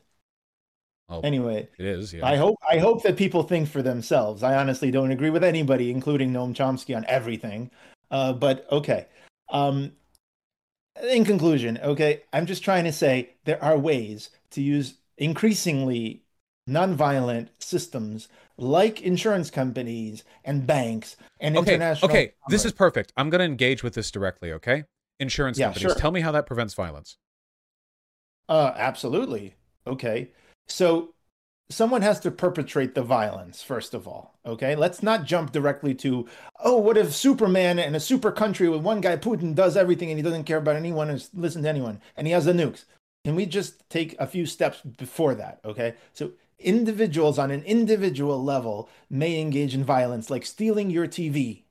Oh, Anyway, it is. Yeah. I hope I hope that people think for themselves. I honestly don't agree with anybody, including Noam Chomsky, on everything. Uh, but okay. Um, in conclusion, okay, I'm just trying to say there are ways to use increasingly nonviolent systems like insurance companies and banks and okay. international. Okay. This is perfect. I'm going to engage with this directly. Okay. Insurance Yeah, companies. sure. Tell me how that prevents violence. Uh, absolutely. Okay. So someone has to perpetrate the violence, first of all. Okay. Let's not jump directly to, oh, what if Superman and a super country with one guy, Putin, does everything and he doesn't care about anyone and listen to anyone and he has the nukes? Can we just take a few steps before that? Okay. So individuals on an individual level may engage in violence, like stealing your TV.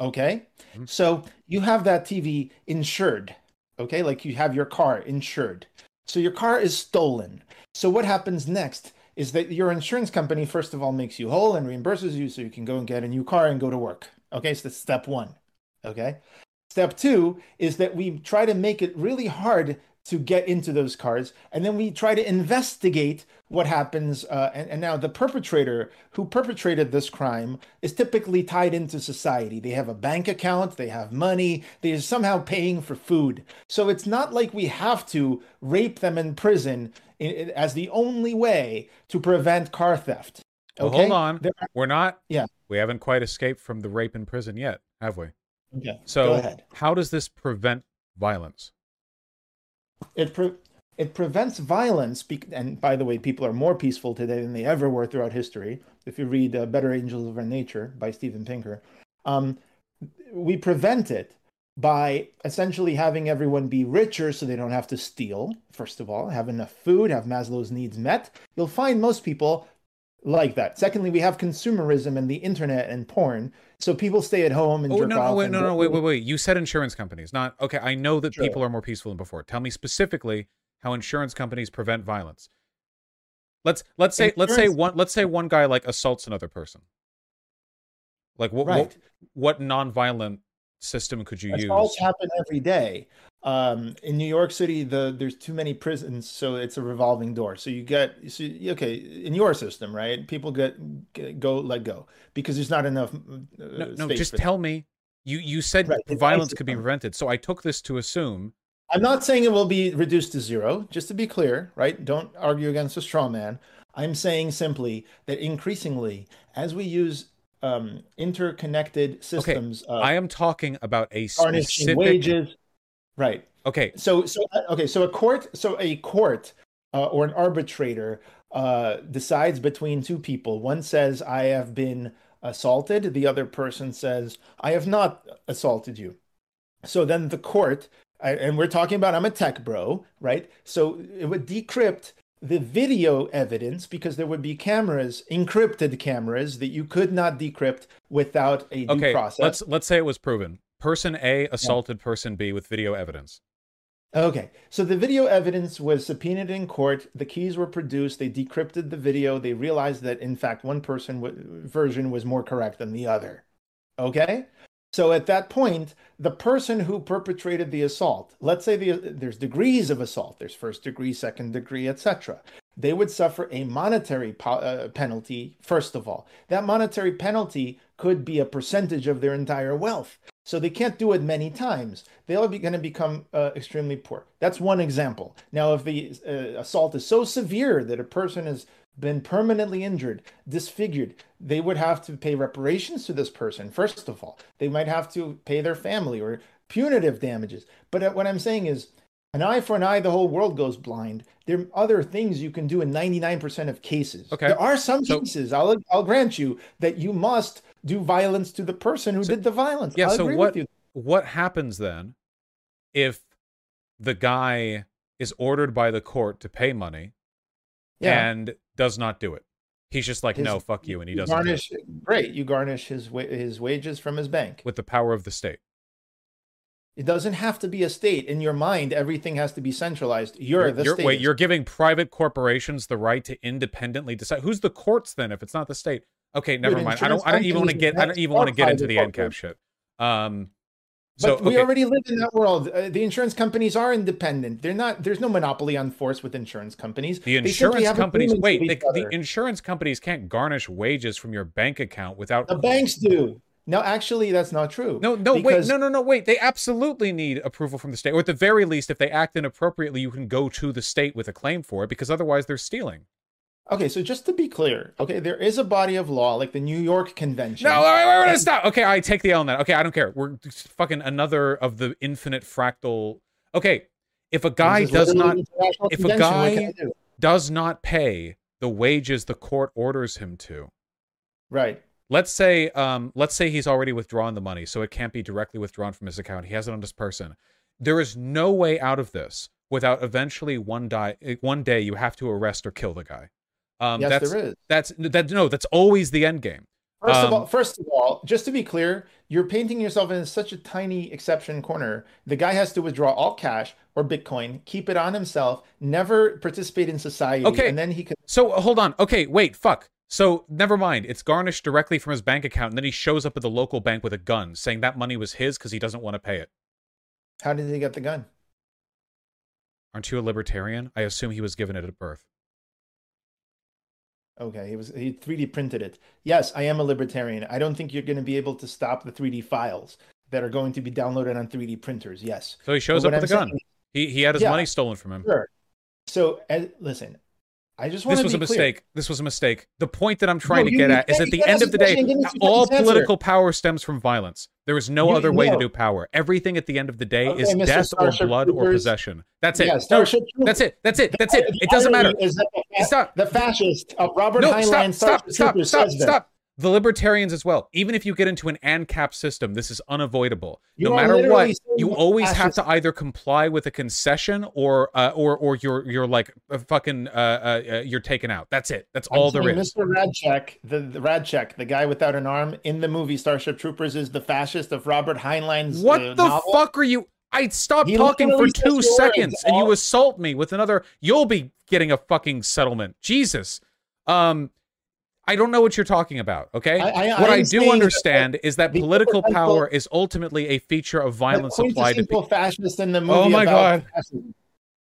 Okay. Mhm. So you have that TV insured. Okay. Like you have your car insured. So your car is stolen. So what happens next is that your insurance company, first of all, makes you whole and reimburses you so you can go and get a new car and go to work. Okay. So that's step one. Okay. Step two is that we try to make it really hard to get into those cards, and then we try to investigate what happens. Uh, and, and now the perpetrator who perpetrated this crime is typically tied into society. They have a bank account, they have money, they are somehow paying for food. So it's not like we have to rape them in prison in, in- as the only way to prevent car theft. Well, hold on. There- We're not. Yeah. We haven't quite escaped from the rape in prison yet, have we? okay, So, how does this prevent violence? It pre- it prevents violence bec- and by the way people are more peaceful today than they ever were throughout history. If you read uh, better angels of our nature by steven pinker um, we prevent it by essentially having everyone be richer so they don't have to steal first of all have enough food have maslow's needs met. You'll find most people like that secondly we have consumerism and the internet and porn so people stay at home and Oh jerk no, no, off wait, no, no, wait, wait, wait. You said insurance companies, not okay. I know that Sure. people are more peaceful than before. Tell me specifically how insurance companies prevent violence. Let's let's say let's say one let's say one guy like assaults another person. Like what right what, what nonviolent system could you Assaults use? Assaults happen every day. Um, in New York City, the there's too many prisons, so it's a revolving door. So you get, so, okay, in your system, right? People get, get go let go because there's not enough. Uh, No, no just tell me. You you said Right, violence could be prevented, so I took this to assume. I'm not saying it will be reduced to zero. Just to be clear, right? Don't argue against a straw man. I'm saying simply that increasingly, as we use um, interconnected systems, uh, I am talking about a garnishing specific. wages, right? Okay, so so okay so a court so a court uh, or an arbitrator uh, decides between two people one says i have been assaulted the other person says i have not assaulted you so then the court and we're talking about i'm a tech bro right so it would decrypt the video evidence because there would be cameras encrypted cameras that you could not decrypt without a due okay. process Let's let's say it was proven. Person A assaulted person B with video evidence. Okay, so the video evidence was subpoenaed in court. The keys were produced. They decrypted the video. They realized that, in fact, one person w- version was more correct than the other. Okay, so at that point, the person who perpetrated the assault, let's say the, there's degrees of assault. There's first degree, second degree, etc. They would suffer a monetary po- uh, penalty. First of all, that monetary penalty could be a percentage of their entire wealth. So they can't do it many times. They're going to become uh, extremely poor. That's one example. Now, if the uh, assault is so severe that a person has been permanently injured, disfigured, they would have to pay reparations to this person, first of all. They might have to pay their family or punitive damages. But uh, what I'm saying is, an eye for an eye, the whole world goes blind. There are other things you can do in 99% of cases. Okay. There are some So- cases, I'll, I'll grant you, that you must do violence to the person who did the violence. Yeah. I'll so what what happens then if the guy is ordered by the court to pay money Yeah. and does not do it? He's just like, His- no, fuck you, and he You doesn't do garnish. Great, you garnish his wa- his wages from his bank. with the power of the state. It doesn't have to be a state. In your mind, everything has to be centralized. You're, the You're- state. wait, you're giving private corporations the right to independently decide. Who's the courts then? If it's not the state, okay, never Dude, mind. I don't. I don't even want to get. I don't even want to get into the ancap shit. Um, but so we okay, already live in that world. Uh, the insurance companies are independent. They're not. There's no monopoly on force with insurance companies. the They insurance companies. Wait, with the, each the other. insurance companies can't garnish wages from your bank account without the banks do. No, actually, that's not true. No, no, because- wait, no, no, no, wait. They absolutely need approval from the state, or at the very least, if they act inappropriately, you can go to the state with a claim for it, because otherwise they're stealing. Okay, so just to be clear, okay, there is a body of law like the New York Convention. No, wait, wait, wait, stop. Okay, I take the L on that. Okay, I don't care. We're just fucking another of the infinite fractal. Okay, if a guy does not if a convention, what can guy- do? does not pay the wages the court orders him to, right? let's say um let's say he's already withdrawn the money so it can't be directly withdrawn from his account he has it on his person there is no way out of this without eventually one die one day you have to arrest or kill the guy um yes, that's there is. that's that no that's always the end game First of Um, all, first of all, just to be clear, you're painting yourself in such a tiny exception corner. The guy has to withdraw all cash or Bitcoin, keep it on himself, never participate in society, Okay. and then he could. so hold on okay wait fuck so never mind it's garnished directly from his bank account and then he shows up at the local bank with a gun saying that money was his because he doesn't want to pay it How did he get the gun? Aren't you a libertarian? I assume he was given it at birth. Okay, he was he 3D printed it. Yes, I am a libertarian. I don't think you're going to be able to stop the 3D files that are going to be downloaded on 3D printers. Yes. So he shows up with a I'm gun. He he had his Yeah. money stolen from him. Sure. So, uh, listen, I just want This was a clear. mistake. This was a mistake. The point that I'm trying No, to get at is at the end of the day, all answer. political power stems from violence. There is no You- other way to do power. Everything at the end of the day Okay, is Mr. death or Starship blood or possession. That's it. Yeah, Starship Troopers. that's it. That's it. That's it. It doesn't matter. Is that the, Stop. the fascist of Robert No, Heinlein stop, stop, Starship stop, Troopers stop, says that. stop. The libertarians as well. Even if you get into an ANCAP system, this is unavoidable. You no matter what, you always have to either comply with a concession or uh, or or you're you're like a fucking uh, uh, uh, you're taken out. That's it. That's I'm all there. Mr. Rasczak, the, the Rasczak, the guy without an arm in the movie Starship Troopers, is the fascist of Robert Heinlein's. What uh, the novel. fuck are you? I stopped He talking for two seconds and you assault me with another. You'll be getting a fucking settlement. Jesus. Um, I don't know what you're talking about. Okay. I- I- what I I, do understand is that political power is ultimately a feature of violence applied to people. fascist in the oh movie. Oh my about God. fascism.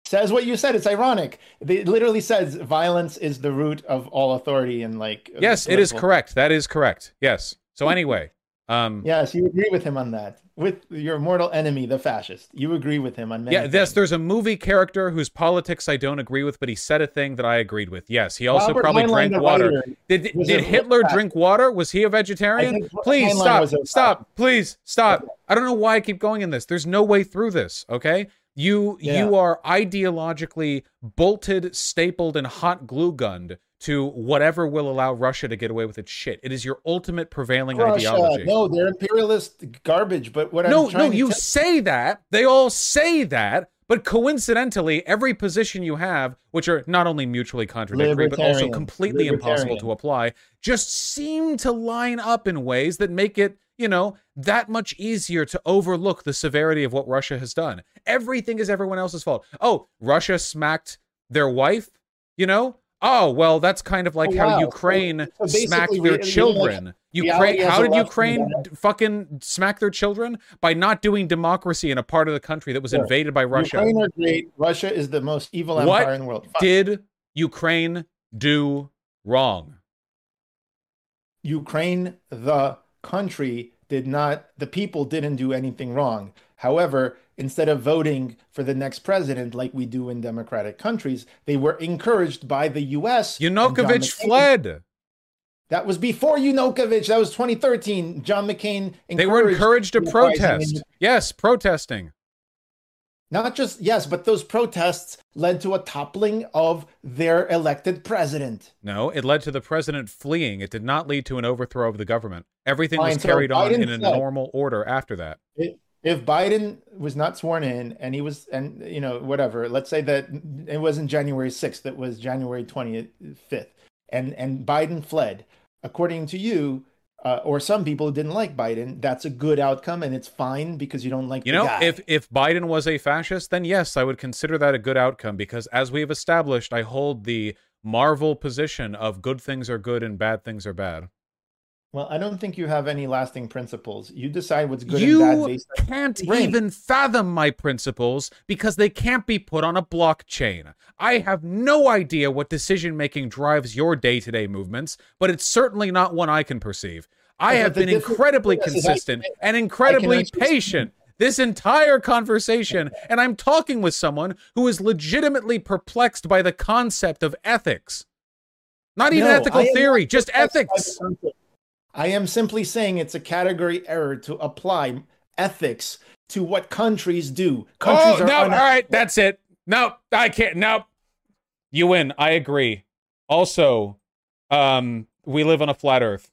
Says what you said. It's ironic. It literally says violence is the root of all authority and like. Yes, it is correct. That is correct. Yes. So anyway, um, Yes, you agree with him on that. With your mortal enemy, the fascist, you agree with him on many. yeah, yes, things. there's a movie character whose politics I don't agree with, but he said a thing that I agreed with. Yes, he also Robert probably Heinlein, drank water. Did, did Hitler drink water? Was he a vegetarian? Please Heinlein stop. Stop. Please stop. I don't know why I keep going in this. There's no way through this, okay? You Yeah. you are ideologically bolted, stapled, and hot glue gunned to whatever will allow Russia to get away with its shit. It is your ultimate prevailing Russia. ideology. No, they're imperialist garbage. But what no, I'm trying no, you say that. They all say that. But coincidentally, every position you have, which are not only mutually contradictory, but also completely impossible to apply, just seem to line up in ways that make it, you know, that much easier to overlook the severity of what Russia has done. Everything is everyone else's fault. Oh, Russia smacked their wife, you know? Oh, well, that's kind of like Oh, how wow. Ukraine So- so smacked their re- children. Ukraine, reality how did Ukraine and fucking smack their children by not doing democracy in a part of the country that was Sure. invaded by Russia? Ukraine are great. Russia is the most evil What empire in the world. Fuck. Did Ukraine do wrong? Ukraine, the country, did not, the people didn't do anything wrong. However, instead of voting for the next president like we do in democratic countries, they were encouraged by the US. Yanukovych fled. That was before Yanukovych. That was 2013. John McCain encouraged They were encouraged to protest. in- Yes, protesting. Not just, yes, but those protests led to a toppling of their elected president. No, it led to the president fleeing. It did not lead to an overthrow of the government. Everything Fine, was so carried on in a fled. normal order after that. If Biden was not sworn in and he was and you know whatever let's say that it wasn't January 6th it was January 25th and and Biden fled according to you uh, or some people who didn't like Biden that's a good outcome and it's fine because you don't like You know, guy. if if Biden was a fascist, then yes, I would consider that a good outcome because as we have established, I hold the Marvel position of good things are good and bad things are bad. Well I don't think you have any lasting principles you decide what's good you and bad based on can't even fathom my principles because they can't be put on a blockchain. I have no idea what decision making drives your day to day movements, but it's certainly not one I can perceive. I have been incredibly yes, is I- consistent and incredibly patient this entire conversation, and I'm talking with someone who is legitimately perplexed by the concept of ethics. Not even No, ethical theory, not just ethics. I am simply saying it's a category error to apply ethics to what countries do. Countries oh are no! all right, that's it. No, I can't. No, you win. I agree. Also, um, we live on a flat Earth.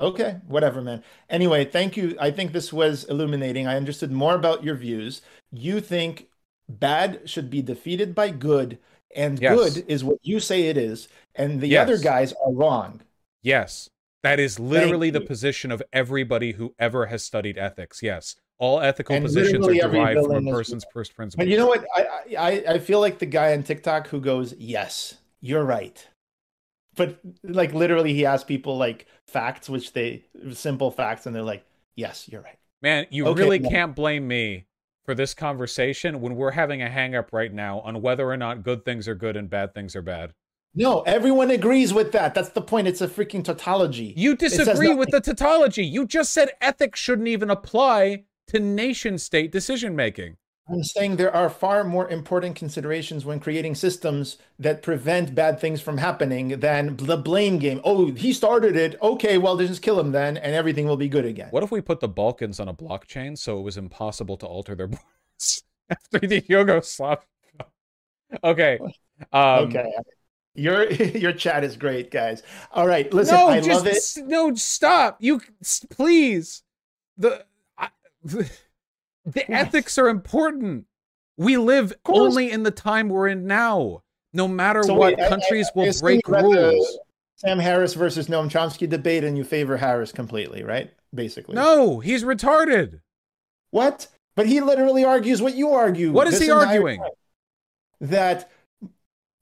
Okay, whatever, man. Anyway, thank you. I think this was illuminating. I understood more about your views. You think bad should be defeated by good, and Yes. good is what you say it is, and the Yes. other guys are wrong. Yes, that is literally the position of everybody who ever has studied ethics. Yes, all ethical And positions are derived from a person's first principles. And you know what? I, I I feel like the guy on TikTok who goes, "Yes, you're right," but like literally, he asks people like facts, which they simple facts, and they're like, "Yes, you're right." Man, you Okay, really can't blame me for this conversation when we're having a hang up right now on whether or not good things are good and bad things are bad. No, everyone agrees with that. That's the point. It's a freaking tautology. You disagree with the tautology. You just said ethics shouldn't even apply to nation state decision making. I'm saying there are far more important considerations when creating systems that prevent bad things from happening than the blame game. Oh, he started it. Okay, well, just kill him then, and everything will be good again. What if we put the Balkans on a blockchain so it was impossible to alter their borders after the Yugoslav? Okay. Um, okay. Your your chat is great, guys. All right, listen, no, I just love it. no. Stop. You please. The I, the, the ethics are important. We live only in the time we're in now. No matter So what, wait, I- I- countries I will break rules. Sam Harris versus Noam Chomsky debate, and you favor Harris completely, right? Basically. No, he's retarded. What? But he literally argues what you argue. What is he arguing? That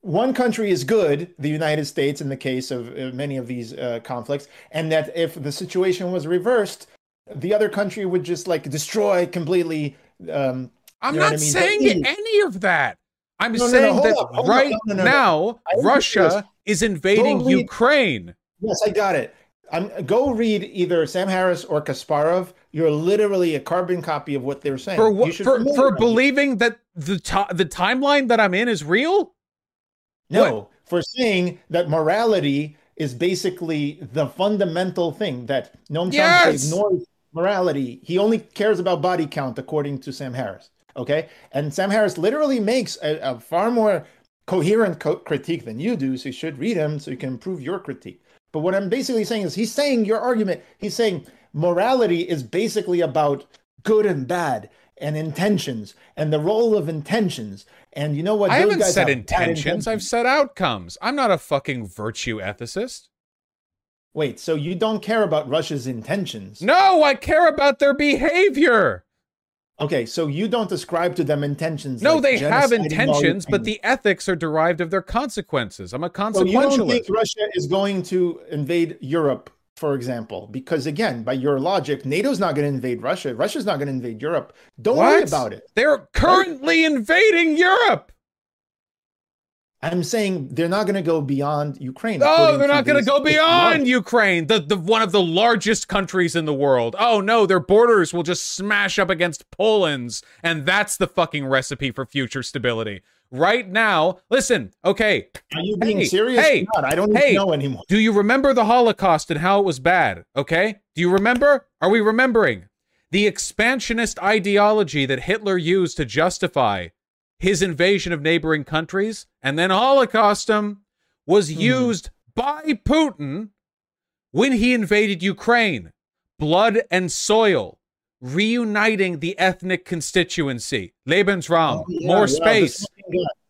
one country is good, the United States, in the case of uh, many of these uh, conflicts, and that if the situation was reversed, the other country would just like destroy completely. Um, I'm You know what not I mean? saying But- any of that. I'm No, no, no, saying that up, up. right No, no, no, no. now, Russia is invading read- Ukraine. yes, I got it. I'm, go read either Sam Harris or Kasparov. You're literally a carbon copy of what they're saying. For what? For, for believing that the the timeline that I'm in is real? No, for saying that morality is basically the fundamental thing that Noam Chomsky Yes! ignores morality. He only cares about body count, according to Sam Harris. Okay, and Sam Harris literally makes a, a far more coherent co- critique than you do. So you should read him so you can improve your critique. But what I'm basically saying is he's saying your argument. He's saying morality is basically about good and bad and intentions and the role of intentions. And you know what? I Those haven't said have bad intentions. I've said outcomes. I'm not a fucking virtue ethicist. Wait, so you don't care about Russia's intentions? No, I care about their behavior. Okay, so you don't ascribe to them intentions. No, like they have intentions, but the ethics are derived of their consequences. I'm a consequentialist. So you don't think Russia is going to invade Europe, for example? Because again, by your logic, NATO's not going to invade Russia. Russia's not going to invade Europe. Don't worry about it. They're currently invading Europe. I'm saying they're not going to go beyond Ukraine. Oh, they're not going to go beyond. Ukraine, the, the one of the largest countries in the world. Oh no, their borders will just smash up against Poland's, and that's the fucking recipe for future stability. Right now, listen, okay, Are you being Hey, serious? hey, not? I don't hey. even know anymore. do you remember the Holocaust and how it was bad? Okay, do you remember? Are we remembering the expansionist ideology that Hitler used to justify his invasion of neighboring countries and then Holocaust them was Mhm. used by Putin when he invaded Ukraine. Blood and soil, reuniting the ethnic constituency. Lebensraum, Oh, yeah, more yeah, space fucking guy. There's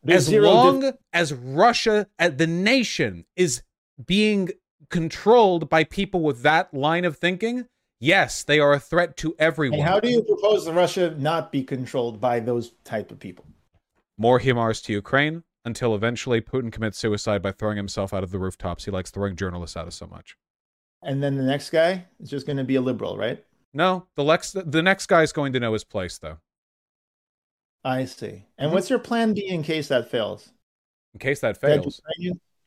as zero long as Russia, uh, the nation, is being controlled by people with that line of thinking, yes, they are a threat to everyone. And how do you propose that Russia not be controlled by those type of people? More HIMARS to Ukraine until eventually Putin commits suicide by throwing himself out of the rooftops. He likes throwing journalists out of so much. And then the next guy is just going to be a liberal, right? No, the next the next guy's going to know his place though. I see. And Mhm. what's your plan B in case that fails? In case that fails,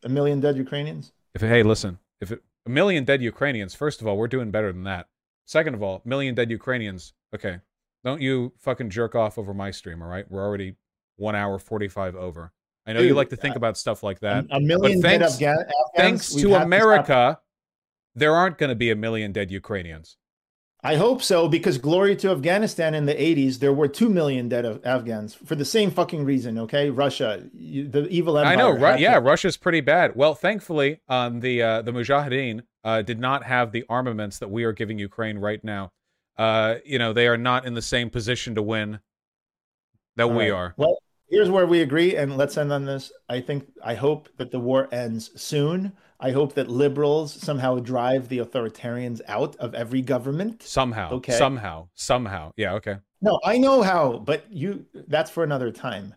A million dead Ukrainians? if hey, listen, if it, a million dead Ukrainians, first of all, we're doing better than that. Second of all, million dead Ukrainians. Okay, don't you fucking jerk off over my stream, all right? We're already one hour forty five over. I know you like to think about stuff like that. a, million dead thanks- Afghan- Afghans? Thanks to America, there aren't going to be a million dead Ukrainians. I hope so, because glory to Afghanistan in the 80s, there were 2 million dead Af- Afghans for the same fucking reason, okay? Russia, you, the evil empire. I know, right? Yeah, Russia's pretty bad. Well, thankfully, um, the uh, the Mujahideen uh, did not have the armaments that we are giving Ukraine right now. Uh, you know, they are not in the same position to win that All we right. are. Well, here's where we agree, and let's end on this. I think, I hope that the war ends soon. I hope that liberals somehow drive the authoritarians out of every government. Somehow, Okay. somehow, somehow. Yeah, okay. No, I know how, but you that's for another time.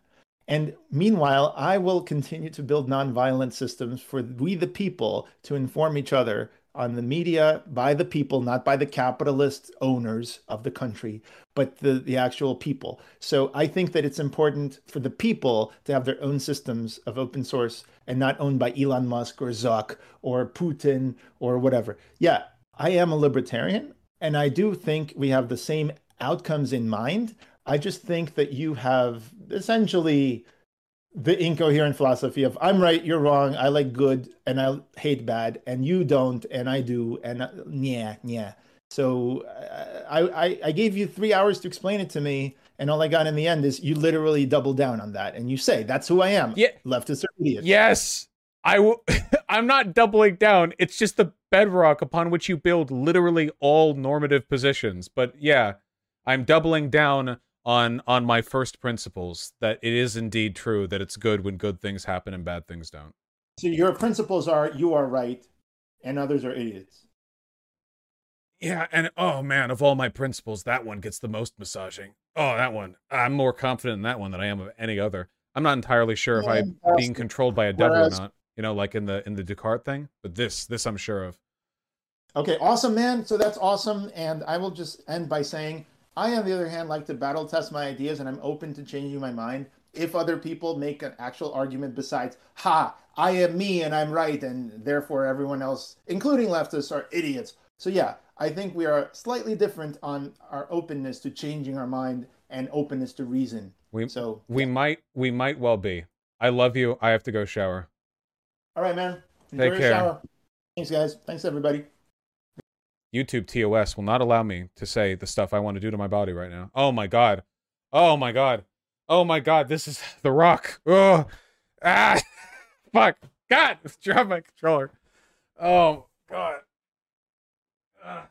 And meanwhile, I will continue to build nonviolent systems for we, the people, to inform each other on the media by the people, not by the capitalist owners of the country, but the, the actual people. So I think that it's important for the people to have their own systems of open source and not owned by Elon Musk or Zuck or Putin or whatever. Yeah, I am a libertarian and I do think we have the same outcomes in mind. I just think that you have essentially the incoherent philosophy of I'm right, you're wrong, I like good and I hate bad, and you don't and I do, and uh, yeah, yeah. So uh, I, I I gave you three hours to explain it to me, and all I got in the end is you literally double down on that, and you say that's who I am. Yeah, leftist or idiot. Yes, I will. I'm not doubling down. It's just the bedrock upon which you build literally all normative positions. But yeah, I'm doubling down on on my first principles that it is indeed true that it's good when good things happen and bad things don't. So your principles are you are right and others are idiots. Yeah, and oh man, of all my principles, that one gets the most massaging. Oh, that one. I'm more confident in that one than I am of any other. I'm not entirely sure if I'm being controlled by a devil or not. You know, like in the in the Descartes thing. But this, this I'm sure of. Okay, awesome, man. So that's awesome. And I will just end by saying I, on the other hand, like to battle test my ideas and I'm open to changing my mind if other people make an actual argument besides, ha, I am me and I'm right, and therefore everyone else, including leftists, are idiots. So, yeah, I think we are slightly different on our openness to changing our mind and openness to reason. We, so we yeah. might we might well be. I love you. I have to go shower. All right, man. Enjoy Take care. Shower. Thanks, guys. Thanks, everybody. YouTube TOS will not allow me to say the stuff I want to do to my body right now. Oh my god. Oh my god. Oh my god. This is The Rock. Oh. Ah. Fuck. God. Drop my controller. Oh god. Ah.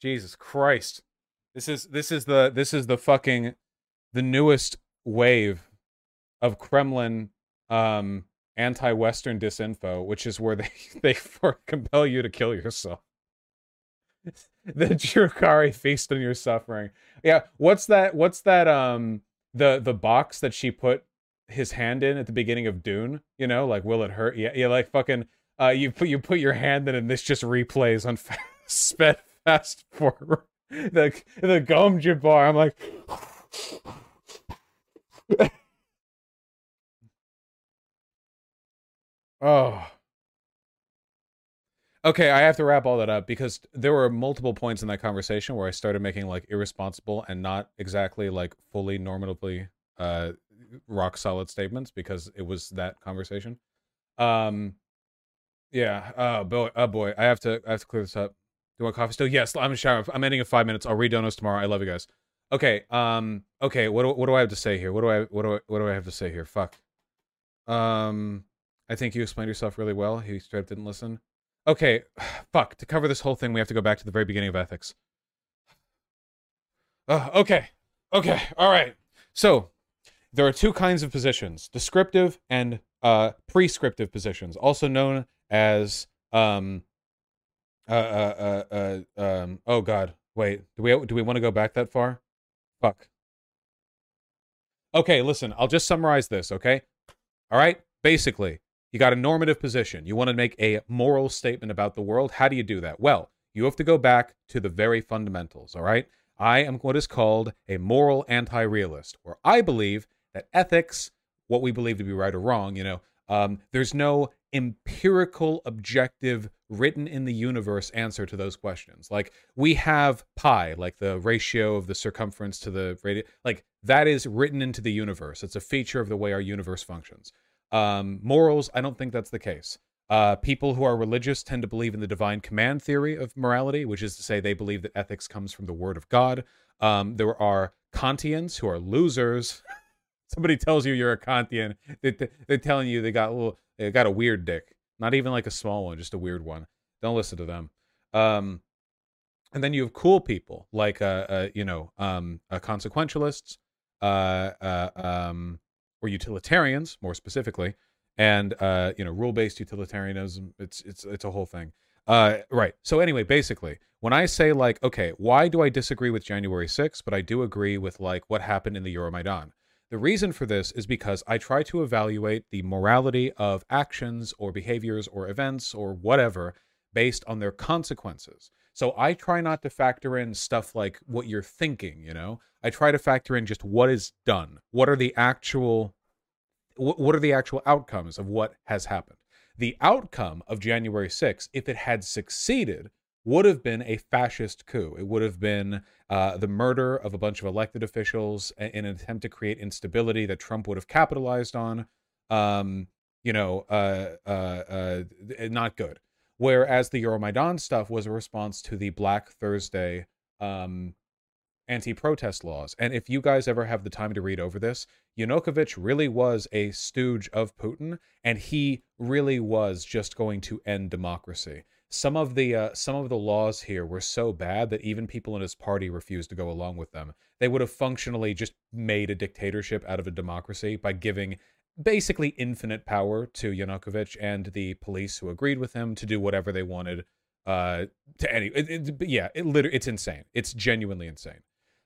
Jesus Christ. This is this is the this is the fucking the newest wave of Kremlin um anti-Western disinfo, which is where they they compel you to kill yourself. the Drukhari feast on your suffering. Yeah, what's that? What's that? Um, the the box that she put his hand in at the beginning of Dune. You know, like will it hurt? Yeah, yeah, like fucking. Uh, you put you put your hand in, and this just replays on fast, sped fast forward. The the Gom Jabbar. I'm like. Oh. Okay, I have to wrap all that up because there were multiple points in that conversation where I started making like irresponsible and not exactly like fully normatively uh rock solid statements because it was that conversation. Um yeah, oh boy, oh boy, I have to I have to clear this up. Do you want coffee still? Yes, I'm in shower. I'm ending in five minutes. I'll read donos tomorrow. I love you guys. Okay, um, okay, what do, what do I have to say here? What do I what do I what do I have to say here? Fuck. Um I think you explained yourself really well. He straight up didn't listen. Okay, fuck. To cover this whole thing, we have to go back to the very beginning of ethics. Uh, okay, okay, all right. So, there are two kinds of positions descriptive and uh, prescriptive positions, also known as. Um, uh, uh, uh, uh, um, oh, God. Wait, do we, do we want to go back that far? Fuck. Okay, listen, I'll just summarize this, okay? All right? Basically, you got a normative position. You want to make a moral statement about the world. How do you do that? Well, you have to go back to the very fundamentals, all right? I am what is called a moral anti realist, where I believe that ethics, what we believe to be right or wrong, you know, um, there's no empirical, objective, written in the universe answer to those questions. Like we have pi, like the ratio of the circumference to the radius, like that is written into the universe. It's a feature of the way our universe functions. Um, morals, I don't think that's the case. Uh, people who are religious tend to believe in the divine command theory of morality, which is to say they believe that ethics comes from the word of God. Um, there are Kantians who are losers. Somebody tells you you're a Kantian, they, are telling you they got a little, they got a weird dick. Not even like a small one, just a weird one. Don't listen to them. Um, and then you have cool people like, uh, uh you know, um, uh, consequentialists, uh, uh, um, or utilitarians more specifically, and uh, you know rule based utilitarianism. It's it's it's a whole thing. Uh, right. So anyway, basically, when I say like, okay, why do I disagree with January 6th, but I do agree with like what happened in the Euromaidan? The reason for this is because I try to evaluate the morality of actions or behaviors or events or whatever based on their consequences. So I try not to factor in stuff like what you're thinking, you know? I try to factor in just what is done. What are the actual what are the actual outcomes of what has happened? The outcome of January 6th, if it had succeeded, would have been a fascist coup. It would have been uh, the murder of a bunch of elected officials in an attempt to create instability that Trump would have capitalized on. Um, you know, uh, uh, uh not good. Whereas the Euromaidan stuff was a response to the Black Thursday um, anti-protest laws. And if you guys ever have the time to read over this, Yanukovych really was a stooge of Putin, and he really was just going to end democracy. Some of the uh, some of the laws here were so bad that even people in his party refused to go along with them. They would have functionally just made a dictatorship out of a democracy by giving basically infinite power to Yanukovych and the police who agreed with him to do whatever they wanted. Uh, to any, it, it, yeah, it literally, it's insane. It's genuinely insane.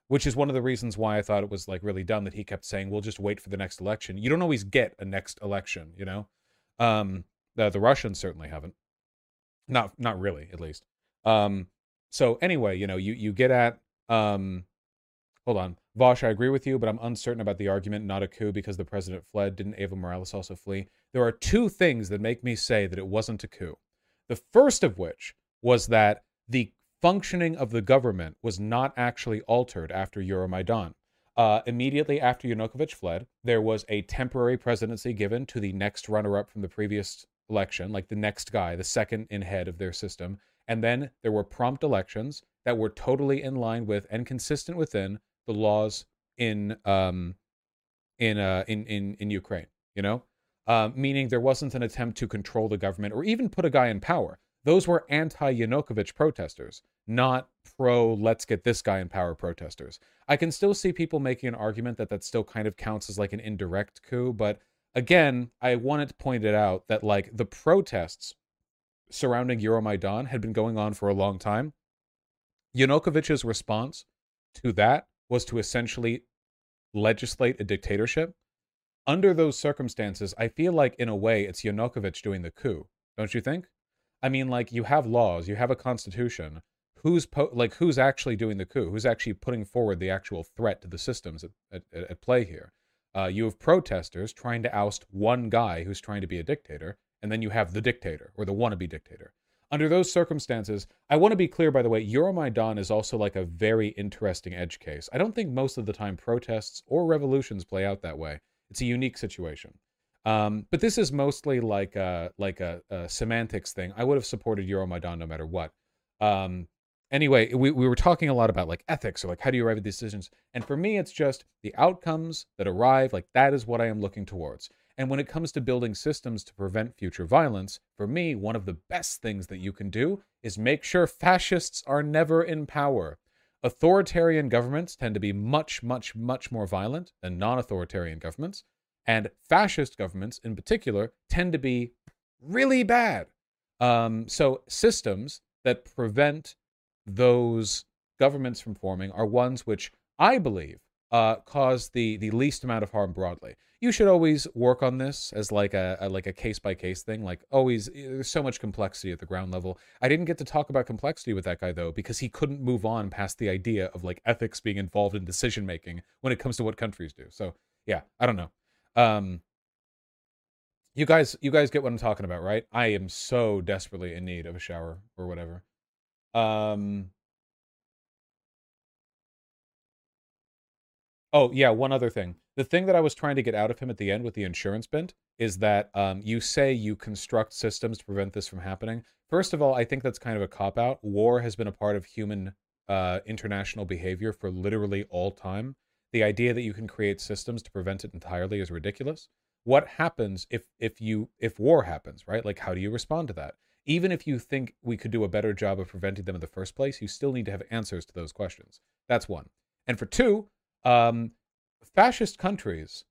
Which is one of the reasons why I thought it was like really dumb that he kept saying, "We'll just wait for the next election." You don't always get a next election, you know. Um, the, the Russians certainly haven't. Not, not really, at least. Um, so anyway, you know, you you get at um, hold on. Vosh, I agree with you, but I'm uncertain about the argument not a coup because the president fled. Didn't Evo Morales also flee? There are two things that make me say that it wasn't a coup. The first of which was that the functioning of the government was not actually altered after Euromaidan. Uh, immediately after Yanukovych fled, there was a temporary presidency given to the next runner up from the previous election, like the next guy, the second in head of their system. And then there were prompt elections that were totally in line with and consistent within the laws in um, in uh, in in in Ukraine. You know, uh, meaning there wasn't an attempt to control the government or even put a guy in power. Those were anti-Yanukovych protesters, not pro "let's get this guy in power" protesters. I can still see people making an argument that that still kind of counts as like an indirect coup, but again, I wanted to point it out that like the protests surrounding Euromaidan had been going on for a long time. Yanukovych's response to that was to essentially legislate a dictatorship. Under those circumstances, I feel like in a way it's Yanukovych doing the coup, don't you think? I mean, like you have laws, you have a constitution. Who's po- like who's actually doing the coup? Who's actually putting forward the actual threat to the systems at, at, at play here? Uh, you have protesters trying to oust one guy who's trying to be a dictator, and then you have the dictator or the wannabe dictator under those circumstances, I want to be clear, by the way, Euromaidan is also like a very interesting edge case. I don't think most of the time protests or revolutions play out that way. It's a unique situation. Um, but this is mostly like a, like a, a, semantics thing. I would have supported Euromaidan no matter what. Um, anyway, we, we were talking a lot about like ethics or like how do you arrive at decisions. And for me, it's just the outcomes that arrive. Like that is what I am looking towards. And when it comes to building systems to prevent future violence, for me, one of the best things that you can do is make sure fascists are never in power. Authoritarian governments tend to be much, much, much more violent than non authoritarian governments. And fascist governments, in particular, tend to be really bad. Um, so, systems that prevent those governments from forming are ones which I believe uh, cause the the least amount of harm broadly. You should always work on this as like a, a like a case by case thing. Like always, eh, there's so much complexity at the ground level. I didn't get to talk about complexity with that guy though because he couldn't move on past the idea of like ethics being involved in decision making when it comes to what countries do. So yeah, I don't know. Um, you guys, you guys get what I'm talking about, right? I am so desperately in need of a shower or whatever. Um, Oh yeah, one other thing. The thing that I was trying to get out of him at the end with the insurance bent is that um, you say you construct systems to prevent this from happening. First of all, I think that's kind of a cop out. War has been a part of human uh, international behavior for literally all time. The idea that you can create systems to prevent it entirely is ridiculous. What happens if if you if war happens, right? Like how do you respond to that? Even if you think we could do a better job of preventing them in the first place, you still need to have answers to those questions. That's one. And for two, um, fascist countries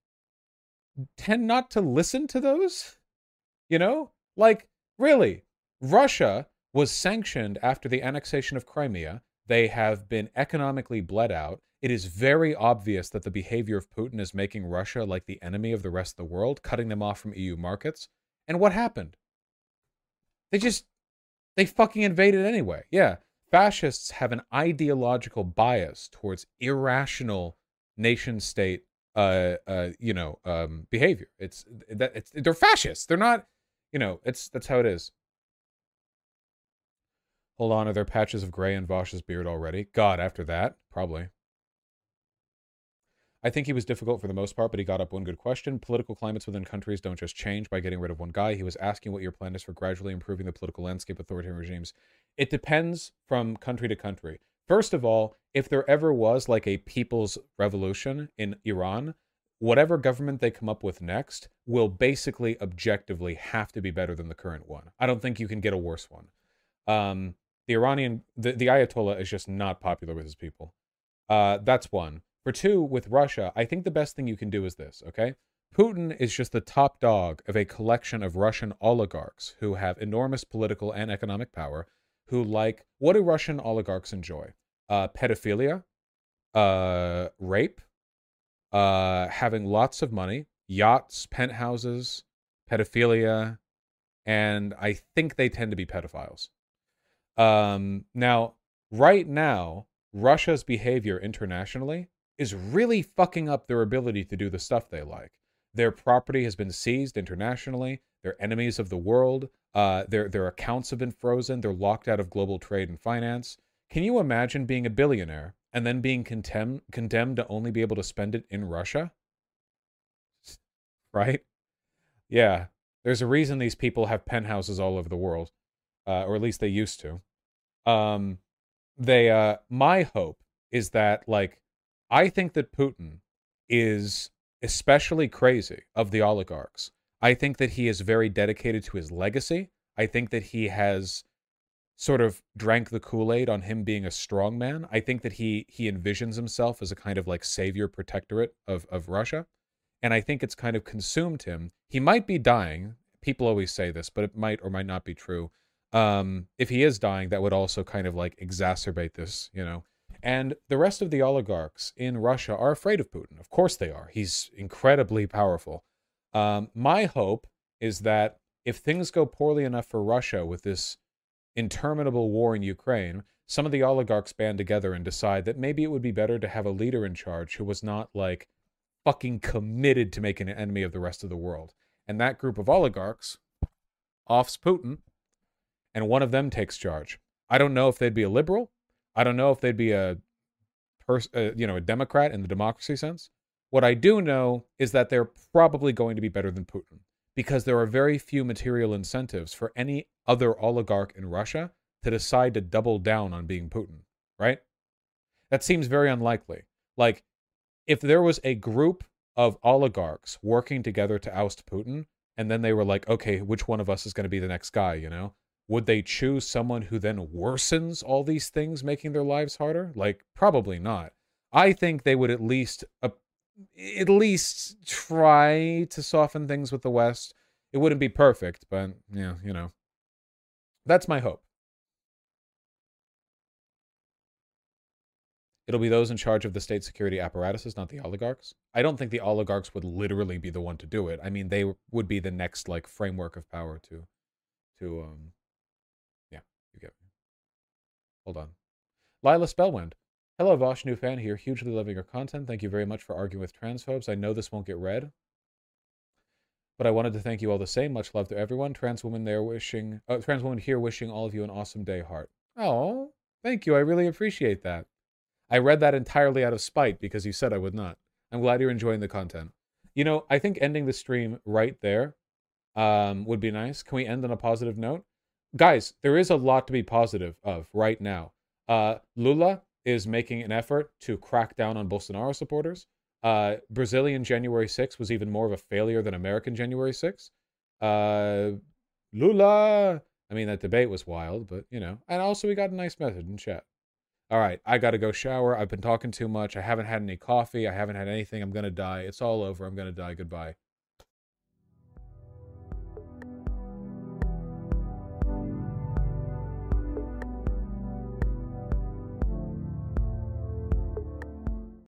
tend not to listen to those. You know, like really, Russia was sanctioned after the annexation of Crimea. They have been economically bled out. It is very obvious that the behavior of Putin is making Russia like the enemy of the rest of the world, cutting them off from EU markets. And what happened? They just they fucking invaded anyway. Yeah. Fascists have an ideological bias towards irrational nation state uh uh you know um behavior. It's that it's they're fascists. They're not, you know, it's that's how it is. Hold on, are there patches of gray in Vosh's beard already? God, after that, probably. I think he was difficult for the most part, but he got up one good question. Political climates within countries don't just change by getting rid of one guy. He was asking what your plan is for gradually improving the political landscape authoritarian regimes. It depends from country to country. First of all, if there ever was like a people's revolution in Iran, whatever government they come up with next will basically objectively have to be better than the current one. I don't think you can get a worse one. Um, the Iranian, the, the Ayatollah is just not popular with his people. Uh, that's one. For two, with Russia, I think the best thing you can do is this, okay? Putin is just the top dog of a collection of Russian oligarchs who have enormous political and economic power, who like what do Russian oligarchs enjoy? Uh, pedophilia, uh, rape, uh, having lots of money, yachts, penthouses, pedophilia, and I think they tend to be pedophiles. Um, now, right now, Russia's behavior internationally is really fucking up their ability to do the stuff they like. Their property has been seized internationally. They're enemies of the world. Uh, their their accounts have been frozen. They're locked out of global trade and finance. Can you imagine being a billionaire and then being condemned condemned to only be able to spend it in Russia? Right? Yeah. There's a reason these people have penthouses all over the world, uh, or at least they used to. Um, they uh, my hope is that like I think that Putin is especially crazy of the oligarchs. I think that he is very dedicated to his legacy. I think that he has sort of drank the Kool-Aid on him being a strong man. I think that he he envisions himself as a kind of like savior protectorate of of Russia. And I think it's kind of consumed him. He might be dying. People always say this, but it might or might not be true. Um, if he is dying, that would also kind of like exacerbate this, you know. And the rest of the oligarchs in Russia are afraid of Putin. Of course they are. He's incredibly powerful. Um, my hope is that if things go poorly enough for Russia with this interminable war in Ukraine, some of the oligarchs band together and decide that maybe it would be better to have a leader in charge who was not like fucking committed to making an enemy of the rest of the world. And that group of oligarchs offs Putin, and one of them takes charge. I don't know if they'd be a liberal. I don't know if they'd be a, uh, you know, a Democrat in the democracy sense. What I do know is that they're probably going to be better than Putin because there are very few material incentives for any other oligarch in Russia to decide to double down on being Putin, right? That seems very unlikely. Like, if there was a group of oligarchs working together to oust Putin, and then they were like, okay, which one of us is going to be the next guy, you know? Would they choose someone who then worsens all these things, making their lives harder? Like, probably not. I think they would at least, uh, at least try to soften things with the West. It wouldn't be perfect, but yeah, you know, that's my hope. It'll be those in charge of the state security apparatuses, not the oligarchs. I don't think the oligarchs would literally be the one to do it. I mean, they would be the next like framework of power to, to um. Hold on. Lila Spellwind. Hello, Vosh, new fan here. Hugely loving your content. Thank you very much for arguing with transphobes. I know this won't get read, but I wanted to thank you all the same. Much love to everyone. Trans woman there wishing, uh, trans woman here wishing all of you an awesome day, heart. Oh, thank you. I really appreciate that. I read that entirely out of spite because you said I would not. I'm glad you're enjoying the content. You know, I think ending the stream right there um, would be nice. Can we end on a positive note? Guys, there is a lot to be positive of right now. Uh, Lula is making an effort to crack down on Bolsonaro supporters. Uh, Brazilian January 6 was even more of a failure than American January 6. Uh, Lula. I mean, that debate was wild, but you know. And also, we got a nice message in chat. All right, I got to go shower. I've been talking too much. I haven't had any coffee. I haven't had anything. I'm going to die. It's all over. I'm going to die. Goodbye.